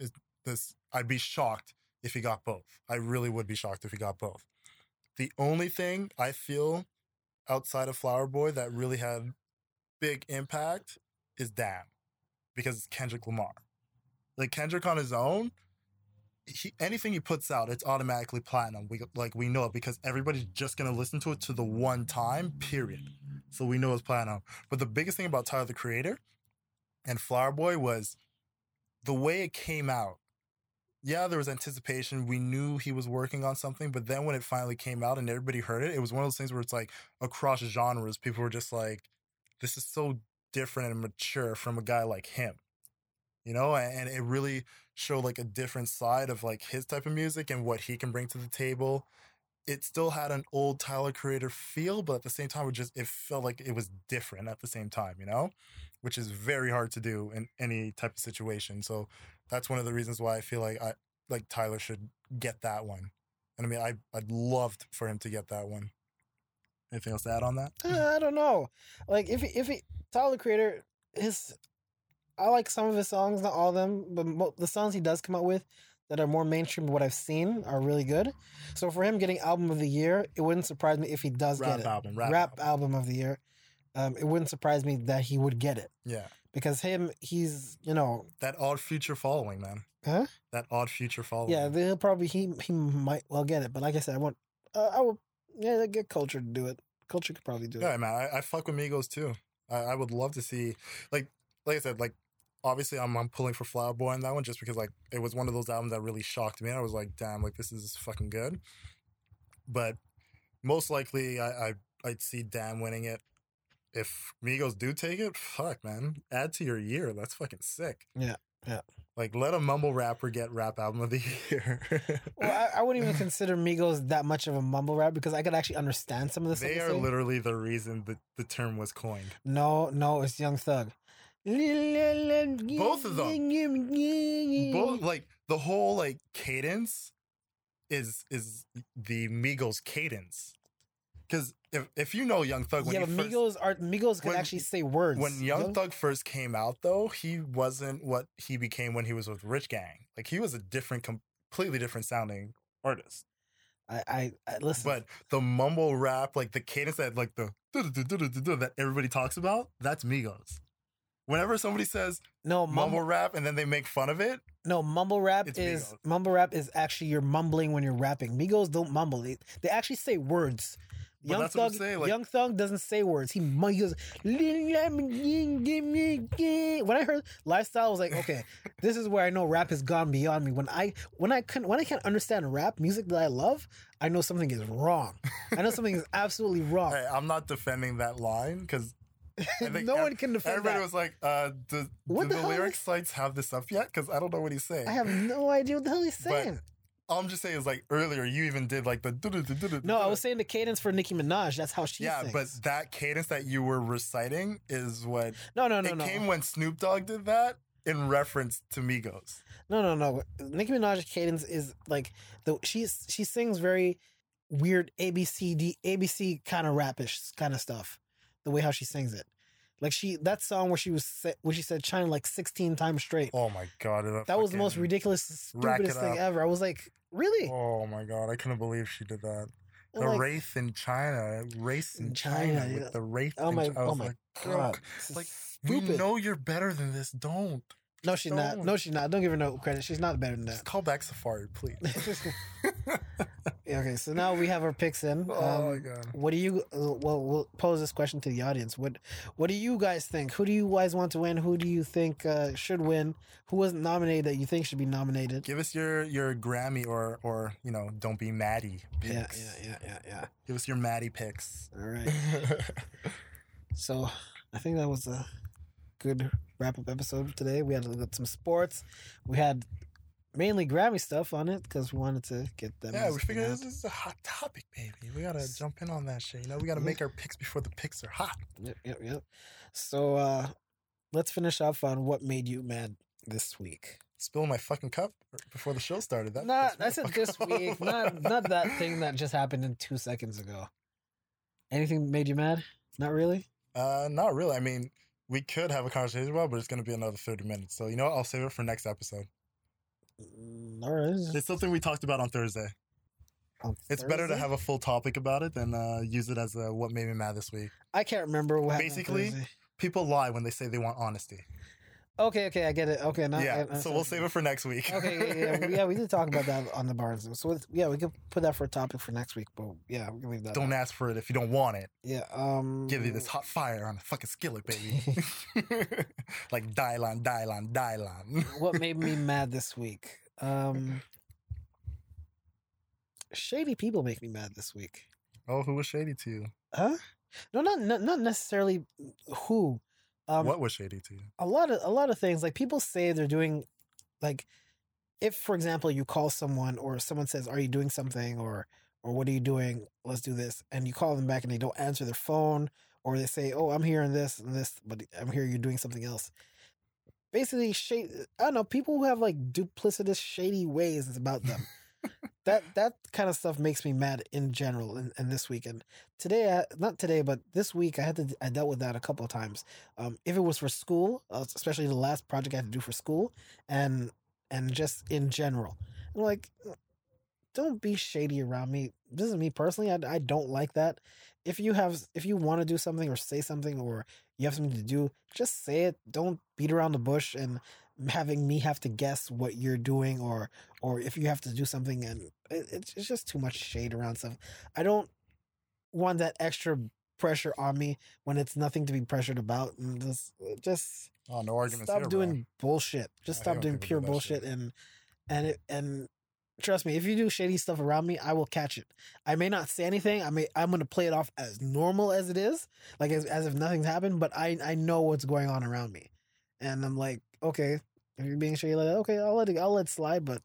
It's, this I'd be shocked if he got both. I really would be shocked if he got both. The only thing I feel outside of Flower Boy that really had big impact is Damn, because it's Kendrick Lamar. Like Kendrick on his own, he, anything he puts out, it's automatically platinum. We like we know it because everybody's just gonna listen to it to the one time. Period. So we know it's platinum. But the biggest thing about Tyler the Creator and Flower Boy was the way it came out. Yeah, there was anticipation. We knew he was working on something, but then when it finally came out and everybody heard it, it was one of those things where it's like across genres, people were just like, "This is so different and mature from a guy like him." You know and it really showed like a different side of like his type of music and what he can bring to the table. It still had an old tyler creator feel but at the same time it just it felt like it was different at the same time you know which is very hard to do in any type of situation. So that's one of the reasons why i feel like i like tyler should get that one. And i mean i i'd loved for him to get that one. Anything else to add on that? Uh, I don't know. Like if if he Tyler Creator, his I like some of his songs, not all of them, but mo- the songs he does come out with that are more mainstream. What I've seen are really good. So for him getting album of the year, it wouldn't surprise me if he does rap get it. album rap, Rap, album. album of the year. Um, it wouldn't surprise me that he would get it yeah because him, he's you know, that odd future following man Huh? that odd future following yeah, he'll probably he he might well get it. But like I said, I want uh, I would yeah get culture to do it. Culture could probably do it. Yeah, man, I, I fuck with Migos too. I, I would love to see, like, like I said, like, obviously I'm I'm pulling for Flower Boy on that one just because like it was one of those albums that really shocked me. And I was like, damn, like this is fucking good. But most likely, I, I I'd see Damn winning it. If Migos do take it, fuck, man, add to your year. That's fucking sick. Yeah, yeah. Like, let a mumble rapper get rap album of the year. Well, I, I wouldn't even consider Migos that much of a mumble rap because I could actually understand some of the stuff they they are literally the reason that the term was coined. No, no, it's Young Thug. Both of them. both like the whole like cadence is is the Migos cadence. Because if if you know Young Thug, when Yeah, first, Migos are Migos can when- actually say words. when you Young know? Thug first came out, though, he wasn't what he became when he was with Rich Gang. Like he was a different, completely different sounding artist. I, I, I listen. But the mumble rap, like the cadence that like the that everybody talks about, that's Migos. Whenever somebody says No, mumble mumble. rap and then they make fun of it, No, mumble rap is Migos. mumble rap is actually you're mumbling when you're rapping. Migos don't mumble. They, they actually say words. But Young that's what I'm Thug, like- Young Thug doesn't say words. He he goes. When I heard lifestyle, I was like, okay, this is where I know rap has gone beyond me. When I when I can when I can't understand rap music that I love, I know something is wrong. I know something is absolutely wrong. hey, I'm not defending that line because no one can defend everybody that. was like, uh, do, do the the, lyric sites have this up yet? Because I don't know what he's saying. I have no idea what the hell he's But saying. All I'm just saying is like earlier, you even did like the. no, I was saying the cadence for Nicki Minaj. That's how she yeah, sings. but that cadence that you were reciting is what no, no, no, it no. came when Snoop Dogg did that in reference to Migos. No, no, no. Nicki Minaj's cadence is like the she's she sings very weird ABCD ABC kind of rapish kind of stuff. The way how she sings it, like she that song where she was where she said China like sixteen times straight. Oh my god, that was the most ridiculous, stupidest thing ever. I was like, really? Oh my god, I couldn't believe she did that. The like, wraith in China, race in In China, China, yeah. with the wraith. Oh my, Chi- I oh my like, god! Is like, we know you're better than this. Don't. No, she's not. don't. No, she's not. Don't give her no credit. She's not better than that. Just call back Safari, please. Yeah, okay, so now we have our picks in. oh my Um, god. What do you? Uh, well, we'll pose this question to the audience. What What do you guys think? Who do you guys want to win? Who do you think uh, should win? Who wasn't nominated that you think should be nominated? Give us your your Grammy or or you know, don't be Maddie. Picks. yeah, yeah, yeah, yeah. Give us your Maddie picks. All right. So I think that was a good wrap up episode today. We had a look at some sports. We had mainly Grammy stuff on it because we wanted to get them. yeah, we figured wrap. this is a hot topic, baby. We gotta jump in on that shit. You know, we gotta make our picks before the picks are hot. Yep, yep, yep. So uh, let's finish off on what made you mad this week. Spilling my fucking cup before the show started. That Not pissed me I said this week, not not that thing that just happened in two seconds ago. Anything made you mad? Not really. Uh, not really. I mean, we could have a conversation about, but it's gonna be another thirty minutes. So you know, what? I'll save it for next episode. Mm, All right. It's something we talked about on Thursday. On It's better to have a full topic about it than uh, use it as a what made me mad this week. I can't remember what Basically, Thursday. People lie when they say they want honesty. Okay, okay, I get it. Okay, now yeah, I- so we'll save it for next week. Okay, yeah, yeah, yeah. We did talk about that on the Barnes. So yeah, we could put that for a topic for next week. But yeah, we can leave that. don't out. ask for it if you don't want it. Yeah. Um. Give you this hot fire on a fucking skillet, baby. like Dylon, Dylon, Dylon. what made me mad this week? Um. Shady people make me mad this week. Oh, who was shady to you? Huh? No, not not, not necessarily who. Um, what was shady to you? a lot of a lot of things like people say they're doing like if for example you call someone or someone says are you doing something? or or what are you doing? Let's do this. And you call them back and they don't answer their phone or they say oh i'm here and this and this but i'm here you're doing something else. Basically shade i don't know people who have like duplicitous shady ways about them that that kind of stuff makes me mad in general and, and this weekend today I, not today but this week i had to i dealt with that a couple of times. Um, if it was for school uh, especially the last project i had to do for school and and just in general I'm like don't be shady around me. This is me personally I, I don't like that. If you have if you want to do something or say something or you have something to do just say it. Don't beat around the bush and having me have to guess what you're doing or or if you have to do something and it, it's, it's just too much shade around stuff. I don't want that extra pressure on me when it's nothing to be pressured about and just just Oh, no arguments stop here, doing bullshit. Just stop doing pure do bullshit shit. and and it and trust me if you do shady stuff around me i will catch it. I may not say anything. I may i'm gonna play it off as normal as it is like as, as if nothing's happened but i i know what's going on around me and i'm like okay if you're being shady like that, okay i'll let it i'll let it slide but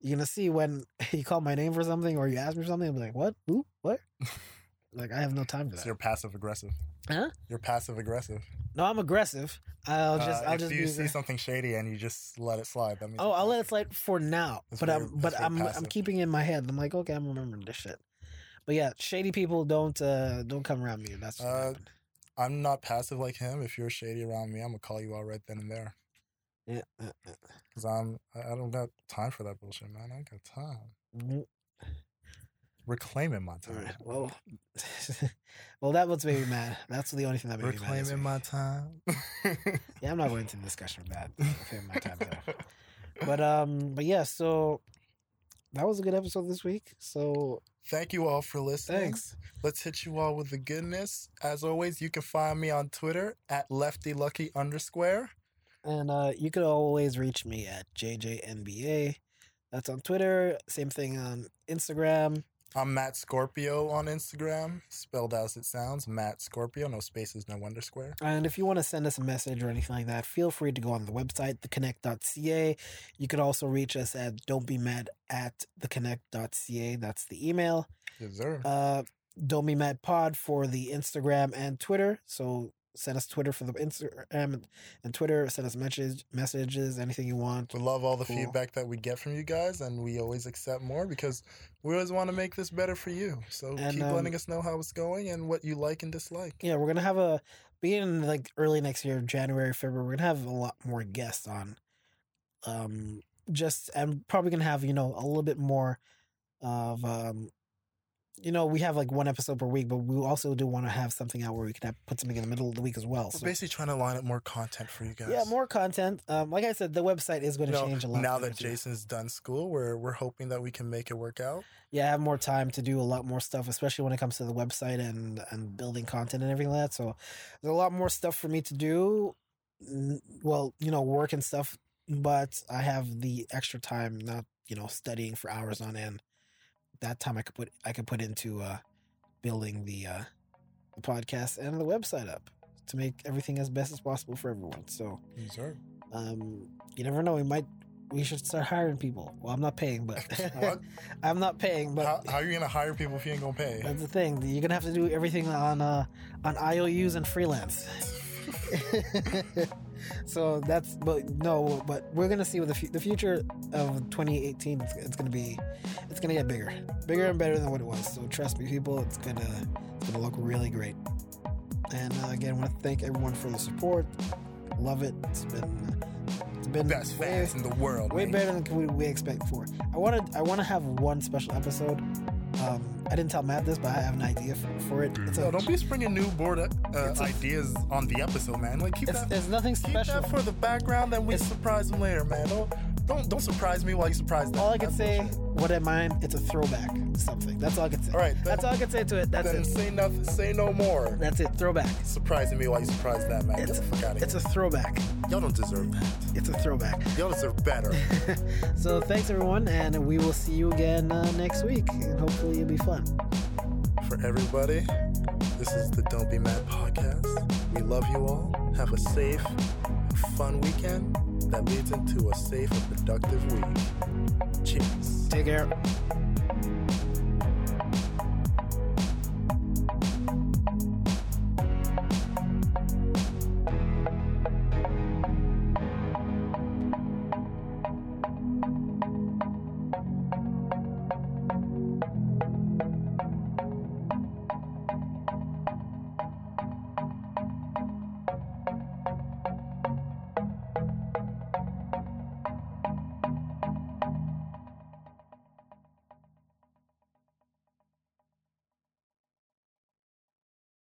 you're gonna see when you call my name for something or you ask me for something i'm like what who what like i have no time for So that you're passive aggressive. Huh? You're passive aggressive. no i'm aggressive i'll just Uh, i'll if just you be see something shady and you just let it slide, that means Oh, I'll let it slide for now. That's but very- I'm but I'm I'm keeping it in my head. I'm like, okay, I'm remembering this shit. But yeah, shady people don't uh don't come around me. That's Uh. I'm not passive like him. If you're shady around me, I'm gonna call you out right then and there. Yeah. Cause I'm I don't got time for that bullshit, man. I got time. reclaiming my time. right. Well, well, that was made me mad. That's the only thing that made me mad. Reclaiming my time. Yeah, I'm not going into discussion of that. Reclaiming my time though. But um, but yeah. So that was a good episode this week. So Thank you all for listening. thanks. Let's hit you all with the goodness. As always, you can find me on Twitter at leftylucky underscore. And uh, you can always reach me at JJNBA. That's on Twitter. Same thing on Instagram. I'm Matt Scorpio on Instagram, spelled out as it sounds. Matt Scorpio, no spaces, no underscore. And if you want to send us a message or anything like that, feel free to go on the website, theconnect.ca. You could also reach us at don't be mad at theconnect.ca. That's the email. Yes, sir. Uh, don't be mad pod for the Instagram and Twitter. So send us Twitter for the Instagram and Twitter. Send us message, messages, anything you want. we love all the Cool. feedback that we get from you guys, and we always accept more because we always want to make this better for you. So And, keep um, letting us know how it's going and what you like and dislike. Yeah, we're gonna have a being like early next year, January, February. We're gonna have a lot more guests on. Um, just and probably gonna have you know a little bit more of um, you know we have like one episode per week, but we also do want to have something out where we can have put something in the middle of the week as well. We're So basically trying to line up more content for you guys. yeah, more content. Um, like I said, the website is going You to know, change a lot now that. Jason's done school, we're we're hoping that we can make it work out. yeah, I have more time to do a lot more stuff, especially when it comes to the website and and building content and everything like that. So there's a lot more stuff for me to do. Well, you know, work and stuff, but I have the extra time, not you know, studying for hours on end. That time I could put I could put into uh, building the uh, the podcast and the website up to make everything as best as possible for everyone. So Yes, sir. um, you never know, we might. We should start hiring people. Well, I'm not paying, but? I'm not paying, but how, how are you gonna hire people if you ain't gonna pay? that's the thing. You're gonna have to do everything on uh, on IOUs and freelance. so that's but no, but we're gonna see what the fu- the future of 2018. It's, it's gonna be, it's gonna get bigger, bigger and better than what it was. So trust me, people, it's gonna it's gonna look really great. And uh, again, I want to thank everyone for the support. Love it. It's been it's been the Best way- fans in the world. way mate. better than we, we expect for. I wanted I want to have one special episode. Um, I didn't tell Matt this, but I have an idea for, for it. It's, No, a, don't be springing new board uh, a- ideas on the episode, man. Like keep it's, that, it's nothing keep special. that for the background, then we surprise them later, man. Don't don't don't surprise me while you surprise them. all I can That's say, bullshit. what I mind, it's a throwback to something. That's all I can say. All right, then, That's all I can say to it. That's then it. say nothing. Say no more. That's it. Throwback. Surprising me while you surprise that, man. Get It's, the fuck out of it's here. a throwback. Y'all don't deserve that. It's a throwback. Y'all deserve better. so thanks everyone, and we will see you again uh, next week, and hopefully it'll be fun. for everybody. This is the Don't Be Mad podcast. We love you all. Have a safe, fun weekend that leads into a safe and productive week. Cheers. Take care.